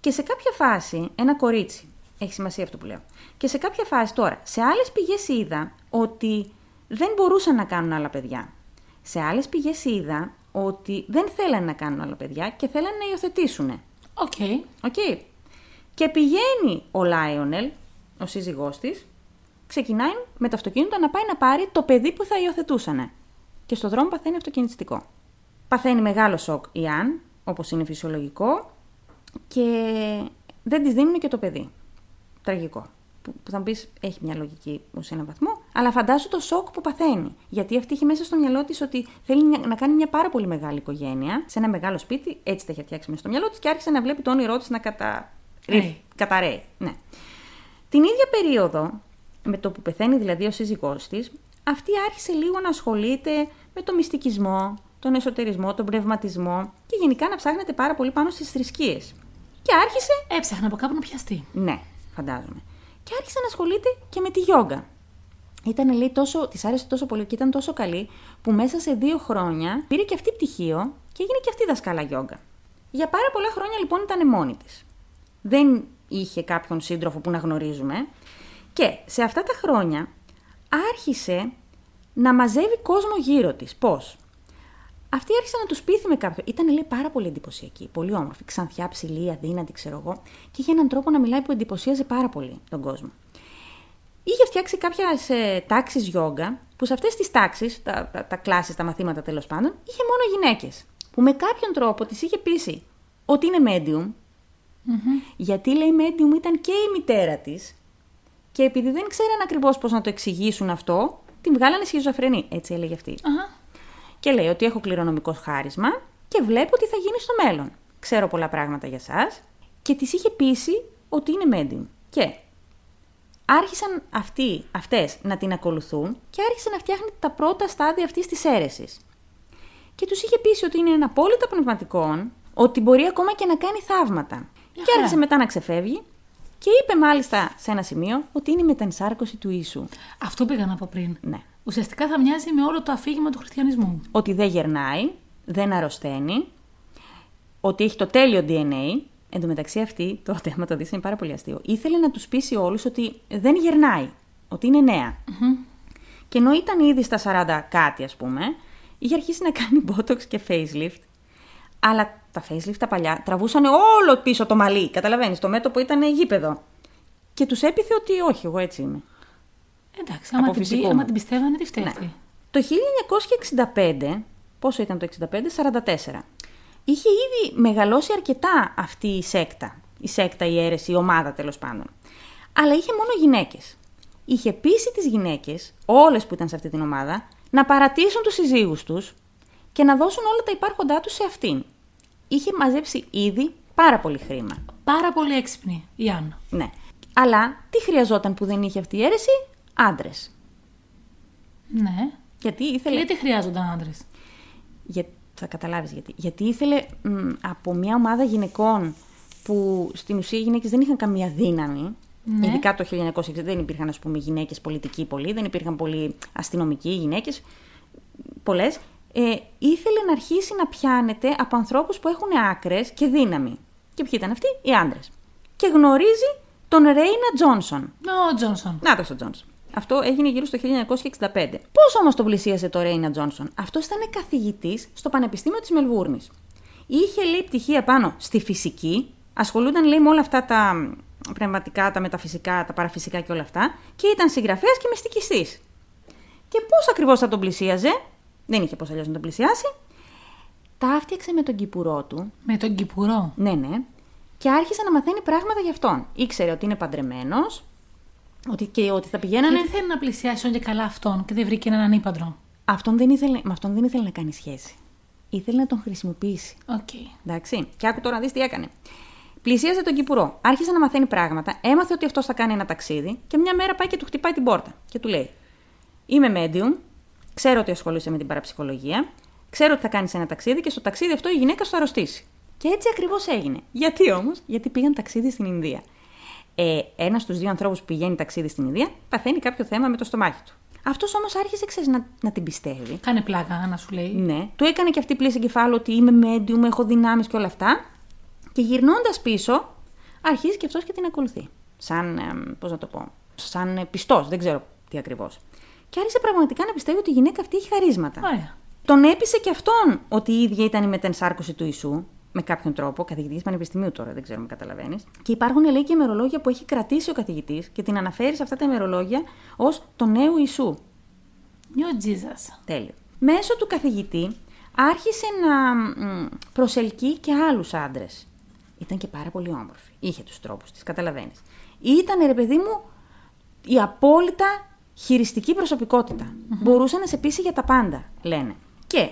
Και σε κάποια φάση, ένα κορίτσι, έχει σημασία αυτό που λέω. Και σε κάποια φάση τώρα, σε άλλες πηγές είδα ότι δεν μπορούσαν να κάνουν άλλα παιδιά. Σε άλλες πηγές είδα ότι δεν θέλανε να κάνουν άλλα παιδιά και θέλανε να υιοθετήσουν. OK. OK. Και πηγαίνει ο Λάιονελ, ο σύζυγός της, ξεκινάει με το αυτοκίνητο να πάει να πάρει το παιδί που θα υιοθετούσαν. Και στο δρόμο παθαίνει αυτοκινητιστικό. Παθαίνει μεγάλο σοκ η Αν, όπως είναι φυσιολογικό, και δεν της δίνουν και το παιδί. Τραγικό. Που, που θα μου πει, έχει μια λογική σε έναν βαθμό, αλλά φαντάσου το σοκ που παθαίνει. Γιατί αυτή έχει μέσα στο μυαλό της ότι θέλει μια- να κάνει μια πάρα πολύ μεγάλη οικογένεια, σε ένα μεγάλο σπίτι, έτσι τα έχει φτιάξει μέσα στο μυαλό της και άρχισε να βλέπει το όνειρό της να κατα... Ρέει. καταραίει. Ναι. Την ίδια περίοδο, με το που πεθαίνει δηλαδή ο σύζυγός της, αυτή άρχισε λίγο να ασχολείται με το μυστικισμό, τον εσωτερισμό, τον πνευματισμό και γενικά να ψάχνεται πάρα πολύ πάνω στις θρησκείες. Και άρχισε Έψαχνα από κάπου να πιαστεί. ναι, φαντάζομαι. Και άρχισε να ασχολείται και με τη γιόγκα. Ήταν, λέει, τόσο, της άρεσε τόσο πολύ και ήταν τόσο καλή που μέσα σε δύο χρόνια πήρε και αυτή πτυχίο και έγινε και αυτή δασκάλα γιόγκα. Για πάρα πολλά χρόνια λοιπόν ήταν μόνη της. Δεν είχε κάποιον σύντροφο που να γνωρίζουμε. Και σε αυτά τα χρόνια άρχισε να μαζεύει κόσμο γύρω της. Πώς; Αυτή άρχισε να τους πείθει με κάποιον. Ήταν λέει πάρα πολύ εντυπωσιακή, πολύ όμορφη, ξανθιά, ψηλή, αδύνατη, ξέρω εγώ. Και είχε έναν τρόπο να μιλάει που εντυπωσίαζε πάρα πολύ τον κόσμο. Είχε φτιάξει κάποιε τάξεις γιόγκα, που σε αυτές τις τάξεις, τα, τα, τα κλάσεις, τα μαθήματα τέλος πάντων, είχε μόνο γυναίκες. Που με κάποιον τρόπο τη είχε πείσει ότι είναι medium. Γιατί λέει medium ήταν και η μητέρα της. Και επειδή δεν ξέραν ακριβώς πώς να το εξηγήσουν αυτό, την βγάλανε σχιζοφρενή. Έτσι έλεγε αυτή. Και λέει ότι έχω κληρονομικό χάρισμα και βλέπω τι θα γίνει στο μέλλον. Ξέρω πολλά πράγματα για εσά και τη είχε πείσει ότι είναι medium. Και άρχισαν αυτοί, αυτές να την ακολουθούν και άρχισε να φτιάχνει τα πρώτα στάδια αυτής της αίρεσης. Και τους είχε πείσει ότι είναι ένα απόλυτα πνευματικό, ότι μπορεί ακόμα και να κάνει θαύματα. Και άρχισε μετά να ξεφεύγει και είπε μάλιστα σε ένα σημείο ότι είναι η μετανσάρκωση του Ιησού. Αυτό πήγα να πω πριν. Ναι. Ουσιαστικά θα μοιάζει με όλο το αφήγημα του χριστιανισμού. Ότι δεν γερνάει, δεν αρρωσταίνει, ότι έχει το τέλειο DNA. Εν τω μεταξύ αυτή, τότε, άμα το δεις, είναι πάρα πολύ αστείο. Ήθελε να τους πείσει όλους ότι δεν γερνάει, ότι είναι νέα. Και ενώ ήταν ήδη στα 40 κάτι, ας πούμε, είχε αρχίσει να κάνει botox και facelift. Αλλά τα facelift τα παλιά τραβούσαν όλο πίσω το μαλλί, καταλαβαίνεις, το μέτωπο ήταν γήπεδο. Και τους έπειθε ότι όχι, εγώ έτσι είμαι. Εντάξει, άμα, Από την, πει- φυσικό άμα μου. την πιστεύανε, τι φταίει Ναι. αυτή. Το 1965, πόσο ήταν το 65, 44, είχε ήδη μεγαλώσει αρκετά αυτή η σέκτα. Η σέκτα, η αίρεση, η ομάδα τέλος πάντων. Αλλά είχε μόνο γυναίκες. Είχε πείσει τις γυναίκες, όλες που ήταν σε αυτή την ομάδα, να παρατήσουν τους συζύγους τους και να δώσουν όλα τα υπάρχοντά τους σε αυτήν. Είχε μαζέψει ήδη πάρα πολύ χρήμα. Πάρα πολύ έξυπνη η Άννα. Ναι. Αλλά τι χρειαζόταν που δεν είχε αυτή η αίρεση, άντρες. Ναι. Γιατί ήθελε. Γιατί χρειάζονταν άντρες; Για... Θα καταλάβεις γιατί. Γιατί ήθελε μ, από μια ομάδα γυναικών που στην ουσία οι γυναίκες δεν είχαν καμία δύναμη. Ναι. Ειδικά το 1960 δεν υπήρχαν ας πούμε γυναίκες πολιτικοί πολλοί, δεν υπήρχαν πολλοί αστυνομικοί γυναίκες, πολλές. Ε, ήθελε να αρχίσει να πιάνεται από ανθρώπους που έχουν άκρες και δύναμη. Και ποιοι ήταν αυτοί, οι άντρες. Και γνωρίζει τον Ρέινα Τζόνσον. Ο Τζόνσον. Να το ο Τζόνσον. Αυτό έγινε γύρω στο 1965. Πώς όμως τον πλησίασε το Ρέινα Τζόνσον, Αυτός ήταν καθηγητής στο Πανεπιστήμιο της Μελβούρνης. Είχε λέει πτυχία πάνω στη φυσική, ασχολούνταν λέει με όλα αυτά τα μ, πνευματικά, τα μεταφυσικά, τα παραφυσικά και όλα αυτά, και ήταν συγγραφέας και μυστικιστής. Και πώς ακριβώς θα τον πλησίαζε, δεν είχε πώς αλλιώς να τον πλησιάσει, τα άφτιαξε με τον κυπουρό του, Με τον Κυπουρό. ναι, ναι. Και άρχισε να μαθαίνει πράγματα για αυτόν. Ήξερε ότι είναι παντρεμένος, ότι και ότι θα πηγαίνανε. Γιατί θέλει να πλησιάσει όν και καλά αυτόν και δεν βρήκε έναν ύπαντρο. Αυτόν δεν ήθελε, με αυτόν δεν ήθελε να κάνει σχέση. Ήθελε να τον χρησιμοποιήσει. Οκ. Εντάξει. Και άκου τώρα να δεις τι έκανε. Πλησίαζε τον κηπουρό. Άρχισε να μαθαίνει πράγματα. Έμαθε ότι αυτός θα κάνει ένα ταξίδι. Και μια μέρα πάει και του χτυπάει την πόρτα. Και του λέει: Είμαι medium. Ξέρω ότι ασχολείσαι με την παραψυχολογία. Ξέρω ότι θα κάνεις ένα ταξίδι και στο ταξίδι αυτό η γυναίκα σου θα αρρωστήσει. Και έτσι ακριβώς έγινε. Γιατί όμως, Γιατί πήγαν ταξίδι στην Ινδία. Ε, ένας στους δύο ανθρώπους που πηγαίνει ταξίδι στην Ινδία παθαίνει κάποιο θέμα με το στομάχι του. Αυτός όμως άρχισε, ξέρεις, να, να την πιστεύει. Κάνε πλάκα να σου λέει. Ναι. Του έκανε και αυτή πλήση εγκεφάλου ότι είμαι medium, έχω δυνάμεις και όλα αυτά. Και γυρνώντας πίσω, αρχίζει και αυτός και την ακολουθεί. Σαν, ε, πώς να το πω, σαν ε, πιστός, δεν ξέρω τι ακριβώς. Και άρχισε πραγματικά να πιστεύει ότι η γυναίκα αυτή έχει χαρίσματα. Ωραία. Τον έπεισε και αυτόν ότι η ίδια ήταν η μετενσάρκωση του Ιησού, με κάποιον τρόπο, καθηγητής πανεπιστημίου τώρα, δεν ξέρω αν καταλαβαίνεις. Και υπάρχουν λέει και ημερολόγια που έχει κρατήσει ο καθηγητής και την αναφέρει σε αυτά τα ημερολόγια ως το νέο Ιησού. New Jesus. Τέλειο. Μέσω του καθηγητή άρχισε να μ, προσελκύει και άλλους άντρες. Ήταν και πάρα πολύ όμορφη. Είχε τους τρόπους της, καταλαβαίνεις. Ήταν, ρε παιδί μου, η απόλυτα χειριστική προσωπικότητα. Μπορούσε να σε πείσει για τα πάντα, λένε. Και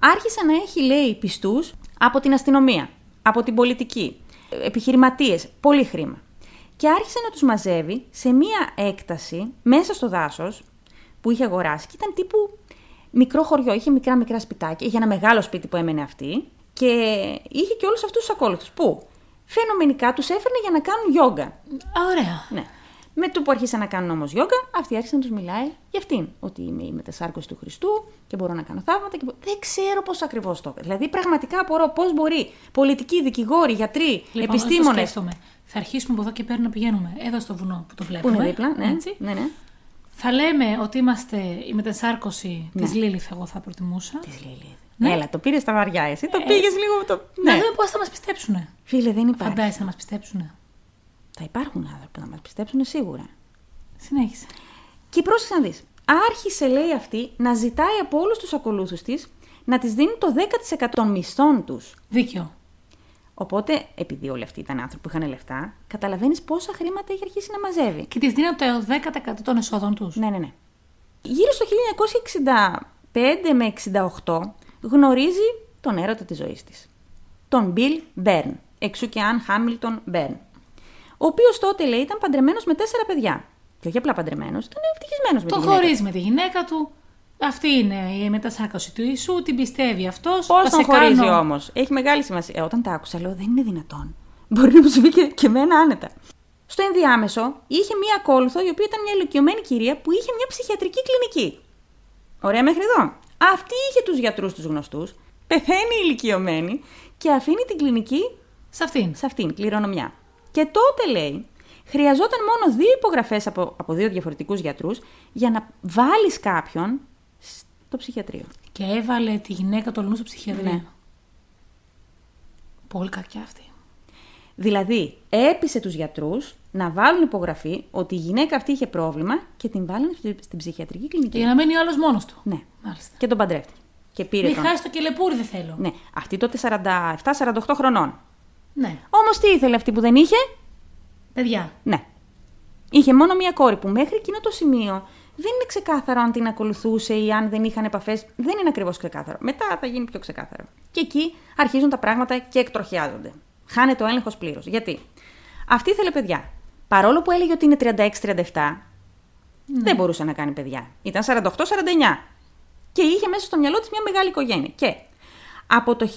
άρχισε να έχει, λέει, πιστούς από την αστυνομία, από την πολιτική, επιχειρηματίες, πολύ χρήμα. Και άρχισε να τους μαζεύει σε μία έκταση μέσα στο δάσος που είχε αγοράσει και ήταν τύπου μικρό χωριό. Είχε μικρά μικρά σπιτάκια. Είχε ένα μεγάλο σπίτι που έμενε αυτή και είχε και όλους αυτούς τους ακόλουθους. Που φαινομενικά τους έφερνε για να κάνουν γιόγκα. Α, ωραία. Ναι. Με το που άρχισαν να κάνουν όμως γιόγκα, αυτή άρχισε να τους μιλάει για αυτήν. Ότι είμαι η μετασάρκωση του Χριστού και μπορώ να κάνω θαύματα. Και... μπο- Δεν ξέρω πώς ακριβώς το έκανε. Δηλαδή, πραγματικά απορώ πώς μπορεί πολιτικοί, δικηγόροι, γιατροί, Λοιπόν, αυτό επιστήμονε. σκέφτομαι. Θα αρχίσουμε από εδώ και πέρα να πηγαίνουμε εδώ στο βουνό που το Που βλέπουμε. είναι δίπλα, ναι. Έτσι. ναι, ναι. Θα λέμε ότι είμαστε η μετασάρκωση Ναι. της Λίλιθ, εγώ θα προτιμούσα. Της Λίλιθ. Ναι. Έλα, το πήρες στα βαριά. Εσύ το Έτσι. πήγες λίγο. Το... Να Ναι. δούμε πώς θα μας πιστέψουνε. Φίλε, δεν υπάρχει. Φαντάζεσαι να μας πιστέψουνε. Θα υπάρχουν άνθρωποι που θα μας πιστέψουν σίγουρα. Συνέχισε. Και πρόσεξε να δεις. Άρχισε, λέει αυτή, να ζητάει από όλους τους ακολούθους της να της δίνουν το 10% των μισθών τους. Δίκιο. Οπότε, επειδή όλοι αυτοί ήταν άνθρωποι που είχαν λεφτά, καταλαβαίνεις πόσα χρήματα είχε αρχίσει να μαζεύει. Και τις δίνω το 10% των εσόδων τους. Ναι, ναι, ναι. Γύρω στο 1965 με 68 γνωρίζει τον έρωτα της ζωής της. Τον Bill Byrne, εξού και Αν Χάμιλτον Byrne. Ο οποίος τότε, λέει, ήταν παντρεμένος με τέσσερα παιδιά. Και όχι απλά παντρεμένος, ήταν ευτυχισμένος με Τον τη γυναίκα. χωρίζει με τη γυναίκα του. Αυτή είναι η μετασάρκωση του Ιησού, την πιστεύει αυτός. Πώς τον χωρίζει όμως; Έχει μεγάλη σημασία. Ε, όταν τα άκουσα, λέω, δεν είναι δυνατόν. Μπορεί να μου συμβεί και, και εμένα άνετα. Στο ενδιάμεσο είχε μία ακόλουθο, η οποία ήταν μια ηλικιωμένη κυρία που είχε μια ψυχιατρική κλινική. Ωραία μέχρι εδώ. Αυτή είχε τους γιατρούς τους γνωστούς, πεθαίνει ηλικιωμένη και αφήνει την κλινική Σε αυτήν. σε αυτήν, κληρονομιά. Και τότε λέει, χρειαζόταν μόνο δύο υπογραφές από, από δύο διαφορετικούς γιατρούς για να βάλεις κάποιον στο ψυχιατρίο. Και έβαλε τη γυναίκα του αλλού στο ψυχιατρίο. Ναι. Πολύ κακιά αυτή. Δηλαδή, έπεισε τους γιατρούς να βάλουν υπογραφή ότι η γυναίκα αυτή είχε πρόβλημα και την βάλανε στη- στην ψυχιατρική κλινική. Για να μένει ο άλλος μόνος του. Ναι. Μάλιστα. Και τον παντρεύτηκε. Και πήρε Μην τον. χάσεις το κελεπούρι, δεν θέλω. Ναι. Αυτή τότε 47-48 χρονών. Ναι. Όμως τι ήθελε αυτή που δεν είχε; Παιδιά. Ναι. Είχε μόνο μία κόρη που μέχρι εκείνο το σημείο δεν είναι ξεκάθαρο αν την ακολουθούσε ή αν δεν είχαν επαφές. Δεν είναι ακριβώς ξεκάθαρο. Μετά θα γίνει πιο ξεκάθαρο. Και εκεί αρχίζουν τα πράγματα και εκτροχιάζονται. Χάνεται ο έλεγχος πλήρως. Γιατί; Αυτή ήθελε παιδιά. Παρόλο που έλεγε ότι είναι 36-37, δεν μπορούσε να κάνει παιδιά. Ήταν 48-49. Και είχε μέσα στο μυαλό της μια μεγάλη οικογένεια. Και από το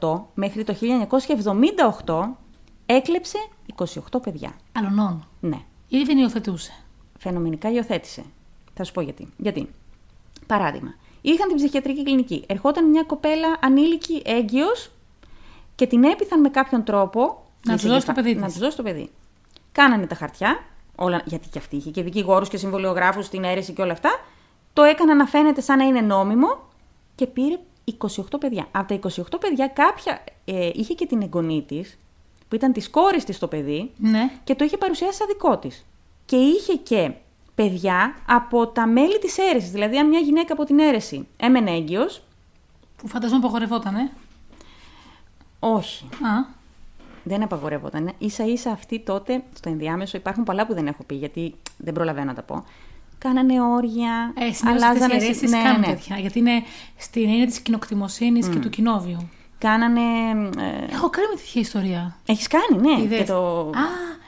1968 μέχρι το 1978 έκλεψε 28 παιδιά. Αλωνών. Ναι. Ή δεν υιοθετούσε. Φαινομενικά υιοθέτησε. Θα σου πω γιατί. Γιατί; Παράδειγμα, είχαν την ψυχιατρική κλινική. Ερχόταν μια κοπέλα ανήλικη έγκυος και την έπειθαν με κάποιον τρόπο. Να είχε τους δώσει το και- παιδί Να της. τους δώσει το παιδί. Κάνανε τα χαρτιά, όλα, γιατί και αυτή είχε και δικηγόρους και συμβολιογράφους στην αίρεση και όλα αυτά. Το έκαναν να φαίνεται σαν να είναι νόμιμο και πήρε 28 παιδιά. Από τα 28 παιδιά, κάποια ε, είχε και την εγγονή της, που ήταν της κόρης της το παιδί, Ναι. και το είχε παρουσιάσει σαν δικό της. Και είχε και παιδιά από τα μέλη της αίρεσης. Δηλαδή, αν μια γυναίκα από την αίρεση έμενε έγκυος, Που φανταζόμαι απογορευόταν, ε. όχι, Α. δεν απαγορεύονταν. σα ίσα αυτή τότε, στο ενδιάμεσο, υπάρχουν πολλά που δεν έχω πει, γιατί δεν προλαβαίνω να τα πω. Κάνανε όρια, Ε, συνήθως αυτές οι αιρέσεις ναι, κάνουν ναι. τέτοια. Γιατί είναι στην έννοια της κοινοκτημοσύνης και του κοινόβιου. Κάνανε. Ε, Έχω κάνει με τέτοια ιστορία. Έχεις κάνει, ναι. Είδες. Και, το... Α,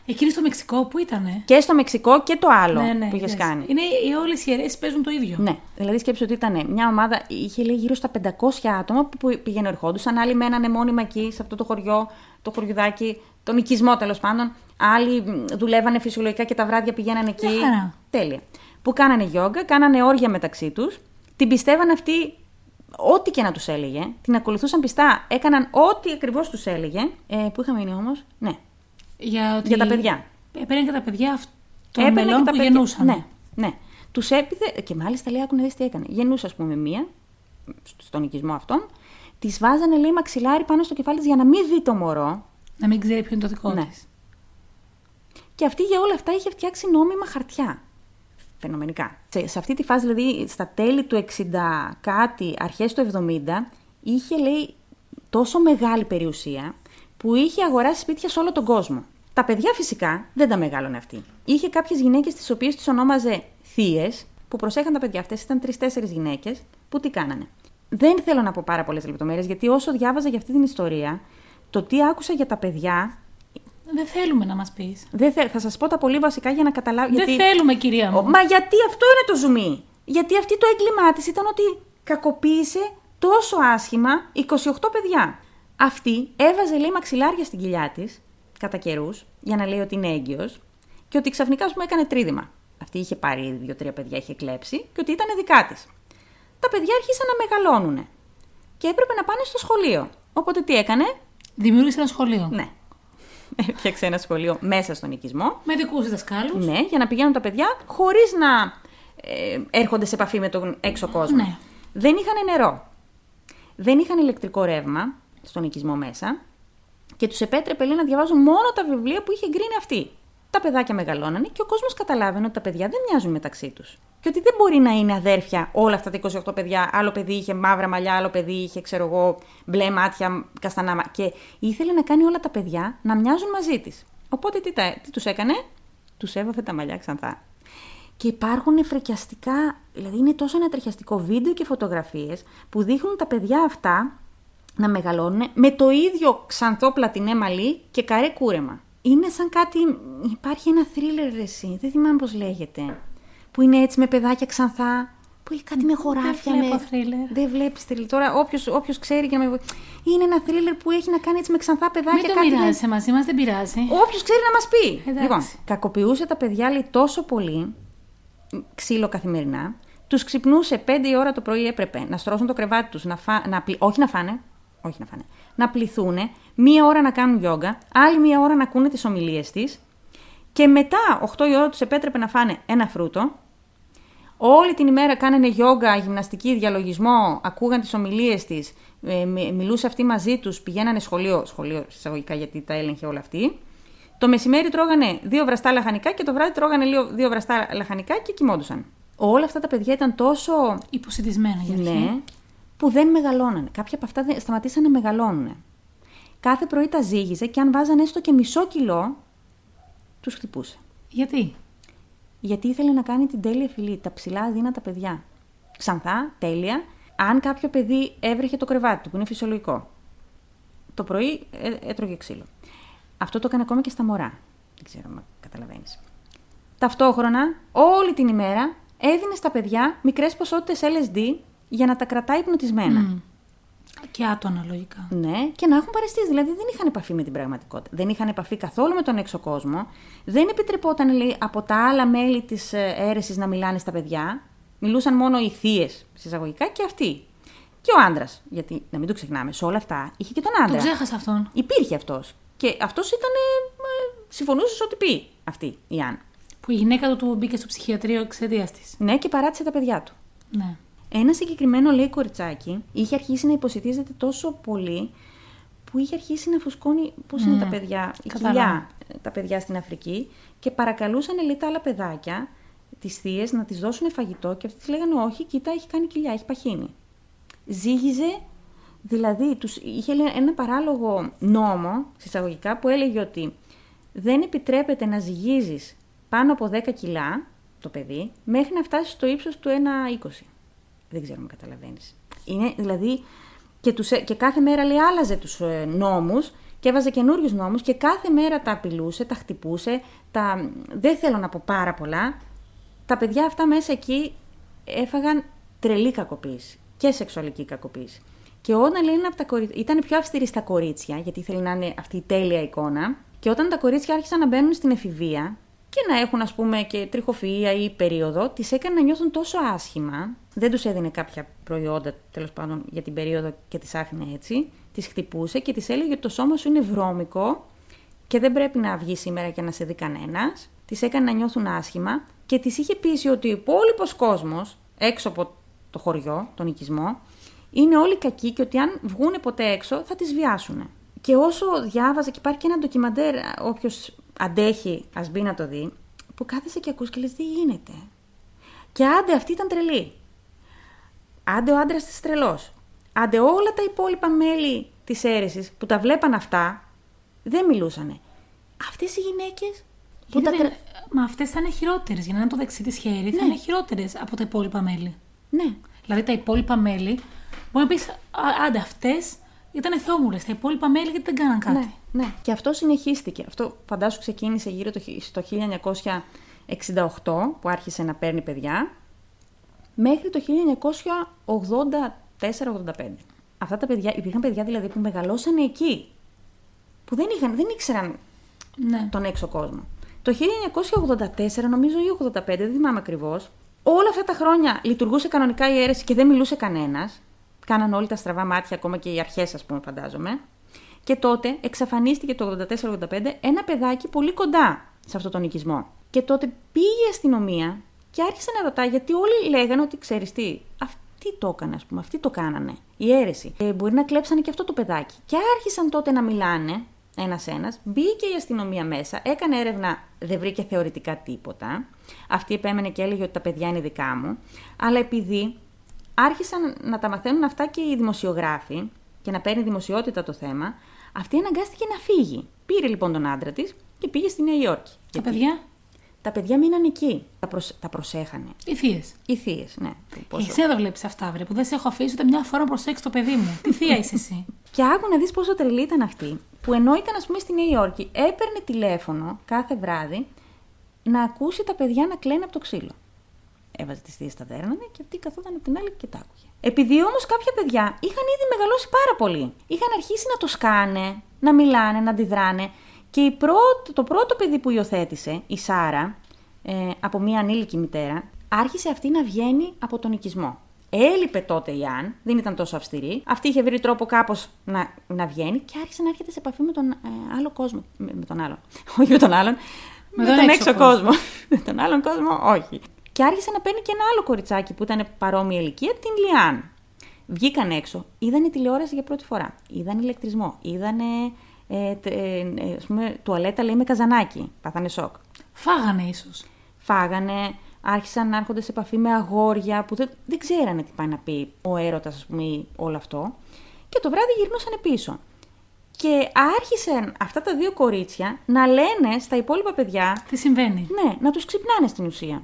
εκείνη στο Μεξικό που ήτανε; και στο Μεξικό και το άλλο ναι, ναι, που είχες είδες. κάνει. Είναι οι όλες οι αιρέσει παίζουν το ίδιο. Ναι, δηλαδή σκέψου ότι ήταν μια ομάδα, είχε λέει γύρω στα 500 άτομα που πήγαινε ερχόντουσαν. Άλλοι μένανε μόνιμα εκεί, σε αυτό το χωριό, το χωριουδάκι, τον οικισμό τέλος πάντων. Άλλοι μ, δουλεύανε φυσιολογικά και τα βράδια πηγαίνανε εκεί. Μια χαρά. Τέλεια. Που κάνανε γιόγκα, κάνανε όρια μεταξύ τους. Την πιστεύαν αυτοί ό,τι και να τους έλεγε. Την ακολουθούσαν πιστά. Έκαναν ό,τι ακριβώς τους έλεγε. Ε, πού είχαμε μείνει όμως, ναι. Για, ότι... Για τα παιδιά. Έπαιρνε και τα παιδιά αυτών των Έπαιρνε μελών και τα που παιδιά- γεννούσαν. Ναι, ναι. Τους έπειθε. Και μάλιστα λέει, άκου να δεις τι έκανε. Γεννούσε, ας πούμε, μία, στον οικισμό αυτόν. Της βάζανε, λέει, μαξιλάρι πάνω στο κεφάλι της για να μην δει το μωρό. Να μην ξέρει ποιο είναι το δικό Ναι. της. Και αυτή για όλα αυτά είχε φτιάξει νόμιμα χαρτιά. Φαινομενικά. Σε, σε αυτή τη φάση, δηλαδή, στα τέλη του 60 κάτι, αρχές του 70, είχε, λέει, τόσο μεγάλη περιουσία που είχε αγοράσει σπίτια σε όλο τον κόσμο. Τα παιδιά φυσικά δεν τα μεγάλωνε αυτή. Είχε κάποιες γυναίκες τις οποίες τις ονόμαζε θείες, που προσέχαν τα παιδιά. Αυτές ήταν τρει-τέσσερι γυναίκες που τι κάνανε. Δεν θέλω να πω πάρα πολλές λεπτομέρειες, γιατί όσο διάβαζα για αυτή την ιστορία, το τι άκουσα για τα παιδιά Δεν θέλουμε να μας πεις. δεν θε... Θα σας πω τα πολύ βασικά για να καταλάβω. Δεν θέλουμε, κυρία μου. Ο- Μα γιατί αυτό είναι το ζουμί; Γιατί αυτή το έγκλημά της ήταν ότι κακοποίησε τόσο άσχημα 28 παιδιά. Αυτή έβαζε λέει μαξιλάρια στην κοιλιά της, κατά καιρούς, για να λέει ότι είναι έγκυος, και ότι ξαφνικά μου έκανε τρίδημα. Αυτή είχε πάρει δύο-τρία παιδιά, είχε κλέψει, και ότι ήταν δικά της. Τα παιδιά άρχισαν να μεγαλώνουν. Και έπρεπε να πάνε στο σχολείο. Οπότε τι έκανε, Δημιούργησε ένα σχολείο. ναι. έφτιαξε ένα σχολείο μέσα στον οικισμό. Με δικούς δασκάλους. Ναι, για να πηγαίνουν τα παιδιά χωρίς να ε, έρχονται σε επαφή με τον έξω κόσμο. Ναι. Δεν είχαν νερό. Δεν είχαν ηλεκτρικό ρεύμα στον οικισμό μέσα και τους επέτρεπε λέει, να διαβάζουν μόνο τα βιβλία που είχε εγκρίνει αυτή. Τα παιδάκια μεγαλώνανε και ο κόσμος καταλάβαινε ότι τα παιδιά δεν μοιάζουν μεταξύ τους. Και ότι δεν μπορεί να είναι αδέρφια όλα αυτά τα 28 παιδιά. Άλλο παιδί είχε μαύρα μαλλιά, άλλο παιδί είχε, ξέρω εγώ, μπλε μάτια, καστανά μάτια. Και ήθελε να κάνει όλα τα παιδιά να μοιάζουν μαζί της. Οπότε τι, τα- τι τους έκανε, τους έβαφε τα μαλλιά ξανθά. Και υπάρχουν φρικιαστικά, δηλαδή είναι τόσο ανατριχιαστικό βίντεο και φωτογραφίες που δείχνουν τα παιδιά αυτά να μεγαλώνουν με το ίδιο ξανθό πλατινέ μαλλί και καρέ κούρεμα. Είναι σαν κάτι, υπάρχει ένα θρίλερ εσύ, δεν θυμάμαι πώς λέγεται, που είναι έτσι με παιδάκια ξανθά, που έχει κάτι με χωράφια. βλέπω με... θρίλερ. Δεν βλέπεις θρίλερ. Τώρα όποιος, όποιος ξέρει και να με βοηθήσει. Είναι ένα θρίλερ που έχει να κάνει έτσι με ξανθά παιδάκια. Μην το κάτι με- μοιράζεσαι μαζί μας, δεν πειράζει. Όποιος ξέρει να μας πει. Εντάξει. Λοιπόν, κακοποιούσε τα παιδιά λέει, τόσο πολύ, ξύλο καθημερινά. Τους ξυπνούσε 5 η ώρα το πρωί έπρεπε να στρώσουν το κρεβάτι τους, να φά... να πλη- όχι να φάνε, όχι να φάνε, να πληθούν, μία ώρα να κάνουν γιόγκα, άλλη μία ώρα να ακούνε τις ομιλίες της. Και μετά, 8 η ώρα τους επέτρεπε να φάνε ένα φρούτο. Όλη την ημέρα κάνανε γιόγκα, γυμναστική, διαλογισμό, ακούγαν τις ομιλίες της, ε, μι- μιλούσε αυτή μαζί τους, πηγαίνανε σχολείο, σχολείο εισαγωγικά γιατί τα έλεγχε όλα αυτή. Το μεσημέρι τρώγανε δύο βραστά λαχανικά και το βράδυ τρώγανε λίγο- δύο βραστά λαχανικά και κοιμόντουσαν. Όλα αυτά τα παιδιά ήταν τόσο Υποσυντισμένα για αρχή. ναι, που δεν μεγαλώνανε. Κάποια από αυτά δεν- σταματήσαν να μεγαλώνουν. Κάθε πρωί τα ζύγιζε και αν βάζανε έστω και μισό κιλό, τους χτυπούσε. Γιατί; Γιατί ήθελε να κάνει την τέλεια φιλή, τα ψηλά αδύνατα παιδιά. Ξανθά, τέλεια. Αν κάποιο παιδί έβρεχε το κρεβάτι του, που είναι φυσιολογικό, το πρωί ε, έτρωγε ξύλο. Αυτό το έκανε ακόμα και στα μωρά. Δεν ξέρω αν καταλαβαίνεις. Ταυτόχρονα, όλη την ημέρα έδινε στα παιδιά μικρές ποσότητες LSD για να τα κρατάει υπνοτισμένα. Μμ. Και άτονα λογικά. Ναι, και να έχουν παρεστήσει. Δηλαδή δεν είχαν επαφή με την πραγματικότητα. Δεν είχαν επαφή καθόλου με τον έξω κόσμο. Δεν επιτρεπόταν λέει, από τα άλλα μέλη της αίρεσης να μιλάνε στα παιδιά. Μιλούσαν μόνο οι θείες, συσσαγωγικά, και αυτοί. Και ο άντρας. Γιατί, να μην το ξεχνάμε, σε όλα αυτά είχε και τον Τον άντρα. ξέχασα αυτόν. Υπήρχε αυτός. Και αυτός ήταν. Ε, συμφωνούσε ό,τι πει αυτή η Αν. Που η γυναίκα του του μπήκε στο ψυχιατρίο εξαιτίας της. Ναι, και παράτησε τα παιδιά του. Ναι. Ένα συγκεκριμένο λέει κοριτσάκι είχε αρχίσει να υποσυτίζεται τόσο πολύ που είχε αρχίσει να φουσκώνει. Πώς είναι τα παιδιά, η Κατάλαβα. κοιλιά, τα παιδιά στην Αφρική και παρακαλούσαν λέει τα άλλα παιδάκια, τις θείες, να τη δώσουν φαγητό και αυτοί τη λέγανε Όχι, κοίτα, έχει κάνει κοιλιά, έχει παχύνει. Ζήγιζε, δηλαδή τους, είχε λέει, ένα παράλογο νόμο, συσσαγωγικά, που έλεγε ότι δεν επιτρέπεται να ζυγίζεις πάνω από 10 κιλά το παιδί μέχρι να φτάσεις στο ύψος του 1,20. Δεν ξέρω αν καταλαβαίνεις. Είναι δηλαδή και, τους, και κάθε μέρα λέει άλλαζε τους ε, νόμους και έβαζε καινούριους νόμους και κάθε μέρα τα απειλούσε, τα χτυπούσε, τα... δεν θέλω να πω πάρα πολλά. Τα παιδιά αυτά μέσα εκεί έφαγαν τρελή κακοποίηση και σεξουαλική κακοποίηση. Και όταν λέει είναι από τα κορίτσια, ήταν πιο αυστηρή στα κορίτσια, γιατί ήθελε να είναι αυτή η τέλεια εικόνα. Και όταν τα κορίτσια άρχισαν να μπαίνουν στην εφηβεία και να έχουν, ας πούμε, και τριχοφυΐα ή περίοδο, τις έκανε να νιώθουν τόσο άσχημα. Δεν τους έδινε κάποια προϊόντα, τέλος πάντων, για την περίοδο και τις άφηνε έτσι. Τις χτυπούσε και τη έλεγε ότι το σώμα σου είναι βρώμικο και δεν πρέπει να βγει σήμερα και να σε δει κανένας. Τις έκανε να νιώθουν άσχημα και τη είχε πείσει ότι ο υπόλοιπος κόσμος έξω από το χωριό, τον οικισμό, είναι όλοι κακοί και ότι αν βγούνε ποτέ έξω θα τις βιάσουν. Και όσο διάβαζα και υπάρχει και ένα ντοκιμαντέρ, όποιος αντέχει, ας μπει να το δει, που κάθεσαι και ακούς και λες τι γίνεται; Και άντε αυτή ήταν τρελή. Άντε ο άντρας της τρελός. Άντε όλα τα υπόλοιπα μέλη της αίρεσης που τα βλέπαν αυτά, δεν μιλούσανε. Αυτές οι γυναίκες που Γιατί τα δεν- κρα- Μα αυτές θα είναι χειρότερες. Για να είναι το δεξί της χέρι, θα Ναι. είναι χειρότερες από τα υπόλοιπα μέλη. Ναι, Δηλαδή τα υπόλοιπα μέλη, μπορεί να πεις, άντε αυτές ήταν θεόμουρες. Τα υπόλοιπα μέλη γιατί δεν κάναν κάτι. Ναι, ναι. Και αυτό συνεχίστηκε. Αυτό φαντάσου ξεκίνησε γύρω το, χι- στο 1968 που άρχισε να παίρνει παιδιά μέχρι το 1984-85. Αυτά τα παιδιά, υπήρχαν παιδιά δηλαδή που μεγαλώσανε εκεί. Που δεν, είχαν, δεν ήξεραν Ναι. τον έξω κόσμο. Το 1984, νομίζω ή 85, δεν θυμάμαι ακριβώς, όλα αυτά τα χρόνια λειτουργούσε κανονικά η αίρεση και δεν μιλούσε κανένας. Κάναν όλοι τα στραβά μάτια, ακόμα και οι αρχές, ας πούμε, φαντάζομαι. Και τότε εξαφανίστηκε το 84-85 ένα παιδάκι πολύ κοντά σε αυτόν τον οικισμό. Και τότε πήγε η αστυνομία και άρχισε να ρωτάει γιατί όλοι λέγανε ότι ξέρεις τι, αυτή το έκανε, ας πούμε, αυτοί το κάνανε. Η αίρεση. Ε, μπορεί να κλέψανε και αυτό το παιδάκι. Και άρχισαν τότε να μιλάνε ένα-ένα. Μπήκε η αστυνομία μέσα, έκανε έρευνα, δεν βρήκε θεωρητικά τίποτα. Αυτή επέμενε και έλεγε ότι τα παιδιά είναι δικά μου. Αλλά επειδή άρχισαν να τα μαθαίνουν αυτά και οι δημοσιογράφοι και να παίρνει δημοσιότητα το θέμα, αυτή αναγκάστηκε να φύγει. Πήρε λοιπόν τον άντρα της και πήγε στη Νέα Υόρκη. Τα παιδιά; Τα παιδιά μείναν εκεί. Τα, προσ... τα προσέχανε. Οι θείες. Οι θείες, ναι. Πόσο... Εσύ δεν βλέπεις αυτά, βρε, που δεν σε έχω αφήσει ούτε μια φορά να προσέξεις το παιδί μου. Τι θεία είσαι εσύ. Και άκου να δεις πόσο τρελή ήταν αυτή, που ενώ ήταν, ας πούμε, στη Νέα Υόρκη, έπαιρνε τηλέφωνο κάθε βράδυ να ακούσει τα παιδιά να κλαίνουν από το ξύλο. Έβαζε τις θείες στα δέρνανε και αυτή καθόταν από την άλλη και τα άκουγε. Επειδή όμως κάποια παιδιά είχαν ήδη μεγαλώσει πάρα πολύ. Είχαν αρχίσει να το σκάνε, να μιλάνε, να αντιδράνε. Και η πρώτη, το πρώτο παιδί που υιοθέτησε, η Σάρα, ε, από μία ανήλικη μητέρα, άρχισε αυτή να βγαίνει από τον οικισμό. Έλειπε τότε η Αν, δεν ήταν τόσο αυστηρή. Αυτή είχε βρει τρόπο κάπως να, να βγαίνει και άρχισε να έρχεται σε επαφή με τον ε, άλλο κόσμο. Με, με, τον άλλον. Όχι με τον άλλον. Με, τον, τον έξω κόσμο. με τον άλλον κόσμο, όχι. Και άρχισε να παίρνει και ένα άλλο κοριτσάκι που ήταν παρόμοια ηλικία, την Λιάν. Βγήκαν έξω, είδαν τηλεόραση για πρώτη φορά. Είδαν ηλεκτρισμό. Είδαν ε, ε, ε, ας πούμε, τουαλέτα λέει με καζανάκι. Πάθανε σοκ. Φάγανε ίσως. Φάγανε, άρχισαν να έρχονται σε επαφή με αγόρια που δεν, δεν ξέρανε τι πάει να πει ο έρωτας, ας πούμε, ή όλο αυτό. Και το βράδυ γυρνούσαν πίσω. Και άρχισαν αυτά τα δύο κορίτσια να λένε στα υπόλοιπα παιδιά. Τι συμβαίνει; Ναι, να τους ξυπνάνε στην ουσία.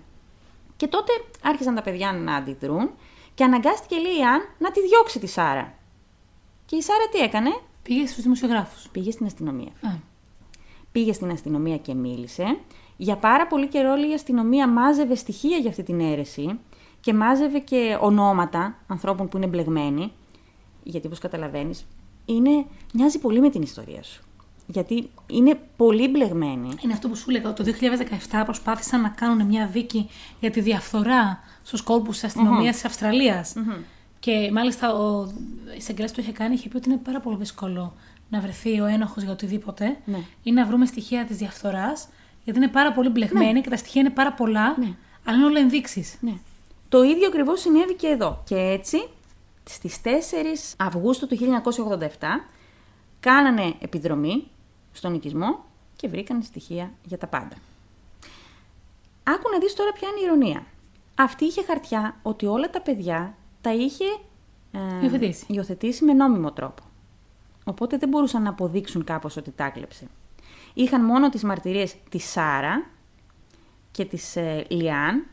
Και τότε άρχισαν τα παιδιά να αντιδρούν και αναγκάστηκε λέει η Αν να τη διώξει τη Σάρα. Και η Σάρα τι έκανε; Πήγε στους δημοσιογράφους. Πήγε στην αστυνομία. Α. Πήγε στην αστυνομία και μίλησε. Για πάρα πολύ καιρό η αστυνομία μάζευε στοιχεία για αυτή την αίρεση και μάζευε και ονόματα ανθρώπων που είναι μπλεγμένοι. Γιατί όπως καταλαβαίνεις, είναι... μοιάζει πολύ με την ιστορία σου. Γιατί είναι πολύ μπλεγμένη. Είναι αυτό που σου έλεγα. Το 2017 προσπάθησαν να κάνουν μια δίκη για τη διαφθορά στους κόλπους της αστυνομίας mm-hmm. της αυστραλια mm-hmm. Και μάλιστα ο εισαγγελέας που είχε κάνει είχε πει ότι είναι πάρα πολύ δύσκολο να βρεθεί ο ένοχος για οτιδήποτε ναι. ή να βρούμε στοιχεία της διαφθοράς, γιατί είναι πάρα πολύ μπλεγμένη ναι. και τα στοιχεία είναι πάρα πολλά, ναι. αλλά είναι όλα ενδείξεις. Ναι. Το ίδιο ακριβώς συνέβη και εδώ. Και έτσι, στις 4 Αυγούστου του 1987, κάνανε επιδρομή στον οικισμό και βρήκαν στοιχεία για τα πάντα. Άκου να δεις τώρα ποια είναι η ηρωνία. Αυτή είχε χαρτιά ότι όλα τα παιδιά τα είχε ε, υιοθετήσει. υιοθετήσει με νόμιμο τρόπο. Οπότε δεν μπορούσαν να αποδείξουν κάπως ότι τα έκλεψε. Είχαν μόνο τις μαρτυρίες της Σάρα και της ε, Λιάν,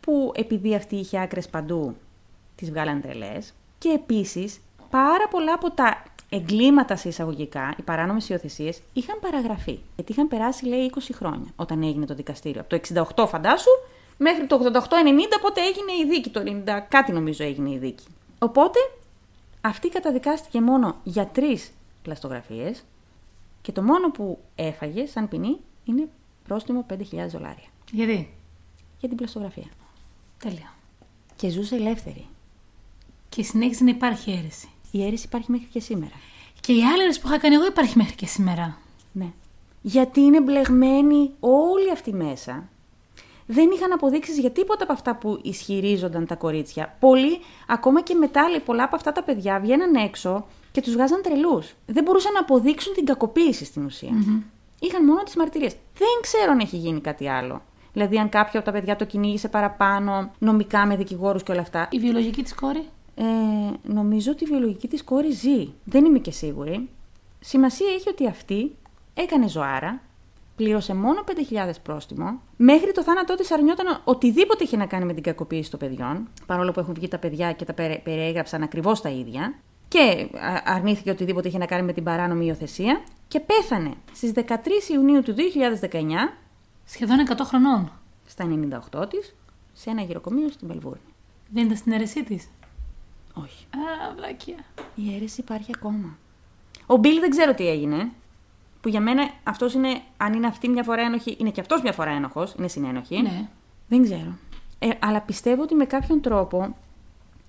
που επειδή αυτή είχε άκρες παντού, τις βγάλαν τρελές. Και επίσης, πάρα πολλά από τα εγκλήματα σε εισαγωγικά, οι παράνομες υιοθεσίες, είχαν παραγραφεί. Γιατί είχαν περάσει, λέει, 20 χρόνια όταν έγινε το δικαστήριο. Από το 68, φαντάσου, μέχρι το 88-90, πότε έγινε η δίκη. Το 90, κάτι νομίζω έγινε η δίκη. Οπότε, αυτή καταδικάστηκε μόνο για τρεις πλαστογραφίες και το μόνο που έφαγε σαν ποινή είναι πρόστιμο 5.000 δολάρια. Γιατί; Για την πλαστογραφία. Τέλεια. Και ζούσε ελεύθερη. Και συνέχισε να υπάρχει αίρεση. Η αίρεση υπάρχει μέχρι και σήμερα. Και η άλλη αίρεση που είχα κάνει εγώ υπάρχει μέχρι και σήμερα. Ναι. Γιατί είναι μπλεγμένοι όλοι αυτοί μέσα. Δεν είχαν αποδείξεις για τίποτα από αυτά που ισχυρίζονταν τα κορίτσια. Πολλοί, ακόμα και μετά, λέει, πολλά από αυτά τα παιδιά βγαίναν έξω και τους βγάζαν τρελούς. Δεν μπορούσαν να αποδείξουν την κακοποίηση στην ουσία. Mm-hmm. Είχαν μόνο τις μαρτυρίες. Δεν ξέρω αν έχει γίνει κάτι άλλο. Δηλαδή, αν κάποιο από τα παιδιά το κυνήγησε παραπάνω, νομικά με δικηγόρους και όλα αυτά. Η βιολογική της κόρη; Ε, νομίζω ότι η βιολογική της κόρη ζει. Δεν είμαι και σίγουρη. Σημασία έχει ότι αυτή έκανε ζωάρα, πλήρωσε μόνο 5.000 πρόστιμο. Μέχρι το θάνατό της αρνιόταν οτιδήποτε είχε να κάνει με την κακοποίηση των παιδιών, παρόλο που έχουν βγει τα παιδιά και τα περιέγραψαν ακριβώς τα ίδια. Και αρνήθηκε οτιδήποτε είχε να κάνει με την παράνομη υιοθεσία. Και πέθανε στις 13 Ιουνίου του 2019. Σχεδόν 100 χρονών. Στα 98 της, σε ένα γυροκομείο στην Μελβούρνη. Δεν ήταν στην αίρεσή της. Όχι. Α, βλάκια. Η αίρεση υπάρχει ακόμα. Ο Μπίλ δεν ξέρω τι έγινε. Που για μένα αυτός είναι, αν είναι αυτή μια φορά ένοχη, είναι και αυτός μια φορά ένοχος, είναι συνένοχη. Ναι. Δεν ξέρω. Ε, αλλά πιστεύω ότι με κάποιον τρόπο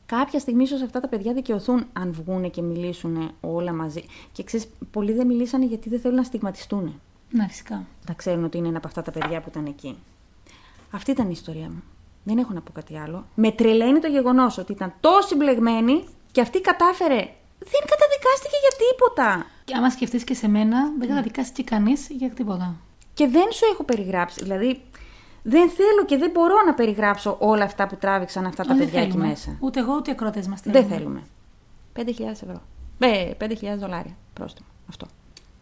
κάποια στιγμή ίσως αυτά τα παιδιά δικαιωθούν αν βγούνε και μιλήσουν όλα μαζί. Και ξέρεις, πολλοί δεν μιλήσανε γιατί δεν θέλουν να στιγματιστούν. Ναι, φυσικά. Να ξέρουν ότι είναι ένα από αυτά τα παιδιά που ήταν εκεί. Αυτή ήταν η ιστορία μου. Δεν έχω να πω κάτι άλλο. Με τρελαίνει το γεγονός ότι ήταν τόσο μπλεγμένη και αυτή κατάφερε. Δεν καταδικάστηκε για τίποτα. Και άμα σκεφτείς και σε μένα, δεν καταδικάστηκε κανείς για τίποτα. Και δεν σου έχω περιγράψει. Δηλαδή, δεν θέλω και δεν μπορώ να περιγράψω όλα αυτά που τράβηξαν αυτά τα Όχι, παιδιά δεν εκεί θέλουμε. μέσα. Ούτε εγώ ούτε οι ακρότε μας Δεν θέλουμε. 5.000 ευρώ. Ε, 5.000 δολάρια πρόστιμο. Αυτό.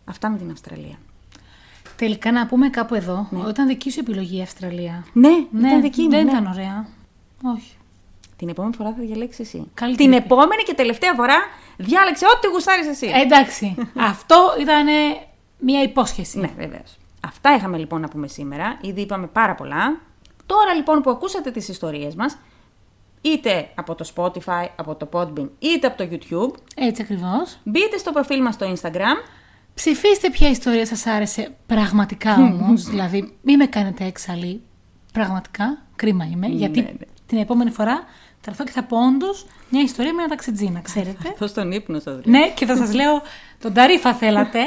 Αυτά με την Αυστραλία. Τελικά να πούμε κάπου εδώ, όταν δική σου επιλογή η Αυστραλία. Ναι, ήταν δική μου. Δεν ναι. ήταν ωραία. Όχι. Την επόμενη φορά θα διαλέξεις εσύ. Καλή την τύχη. επόμενη και τελευταία φορά διάλεξε ό,τι γουστάρεις εσύ. Ε, εντάξει. Αυτό ήταν μια υπόσχεση. Ναι, βεβαίως. Αυτά είχαμε λοιπόν να πούμε σήμερα. Ήδη είπαμε πάρα πολλά. Τώρα λοιπόν που ακούσατε τις ιστορίες μας, είτε από το Spotify, από το Podbean, είτε από το YouTube, Έτσι ακριβώς. μπείτε στο προφίλ μας στο Instagram. Ψηφίστε ποια ιστορία σας άρεσε πραγματικά όμως. δηλαδή, μην με κάνετε έξαλλη. Πραγματικά, κρίμα είμαι. γιατί ναι, ναι. την επόμενη φορά θα έρθω και θα πω όντως μια ιστορία με ένα ταξιτζί, να ξέρετε. Αυτό στον ύπνο σας λέω. ναι, και θα σας λέω τον Ταρίφα θέλατε.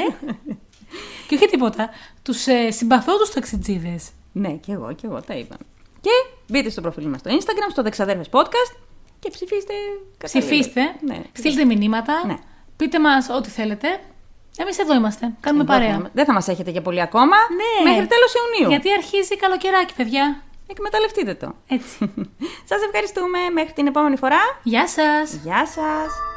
και όχι τίποτα. Τους ε, συμπαθώ τους ταξιτζίδες. Ναι, και εγώ, και εγώ, τα είπαμε. Και μπείτε στο προφίλ μας στο Instagram, στο Δεξαδέρφες Podcast και ψηφίστε. καταλήλως. Ψηφίστε, Ναι. στείλτε μηνύματα, Ναι. πείτε μας ό,τι θέλετε. Εμείς εδώ είμαστε, κάνουμε Εδώ παρέα. θα- Δεν θα μας έχετε για πολύ ακόμα. Ναι. Μέχρι τέλος Ιουνίου. Γιατί αρχίζει καλοκαιράκι, παιδιά. Εκμεταλλευτείτε το. Έτσι. Σας ευχαριστούμε. Μέχρι την επόμενη φορά. Γεια σας! Γεια σας.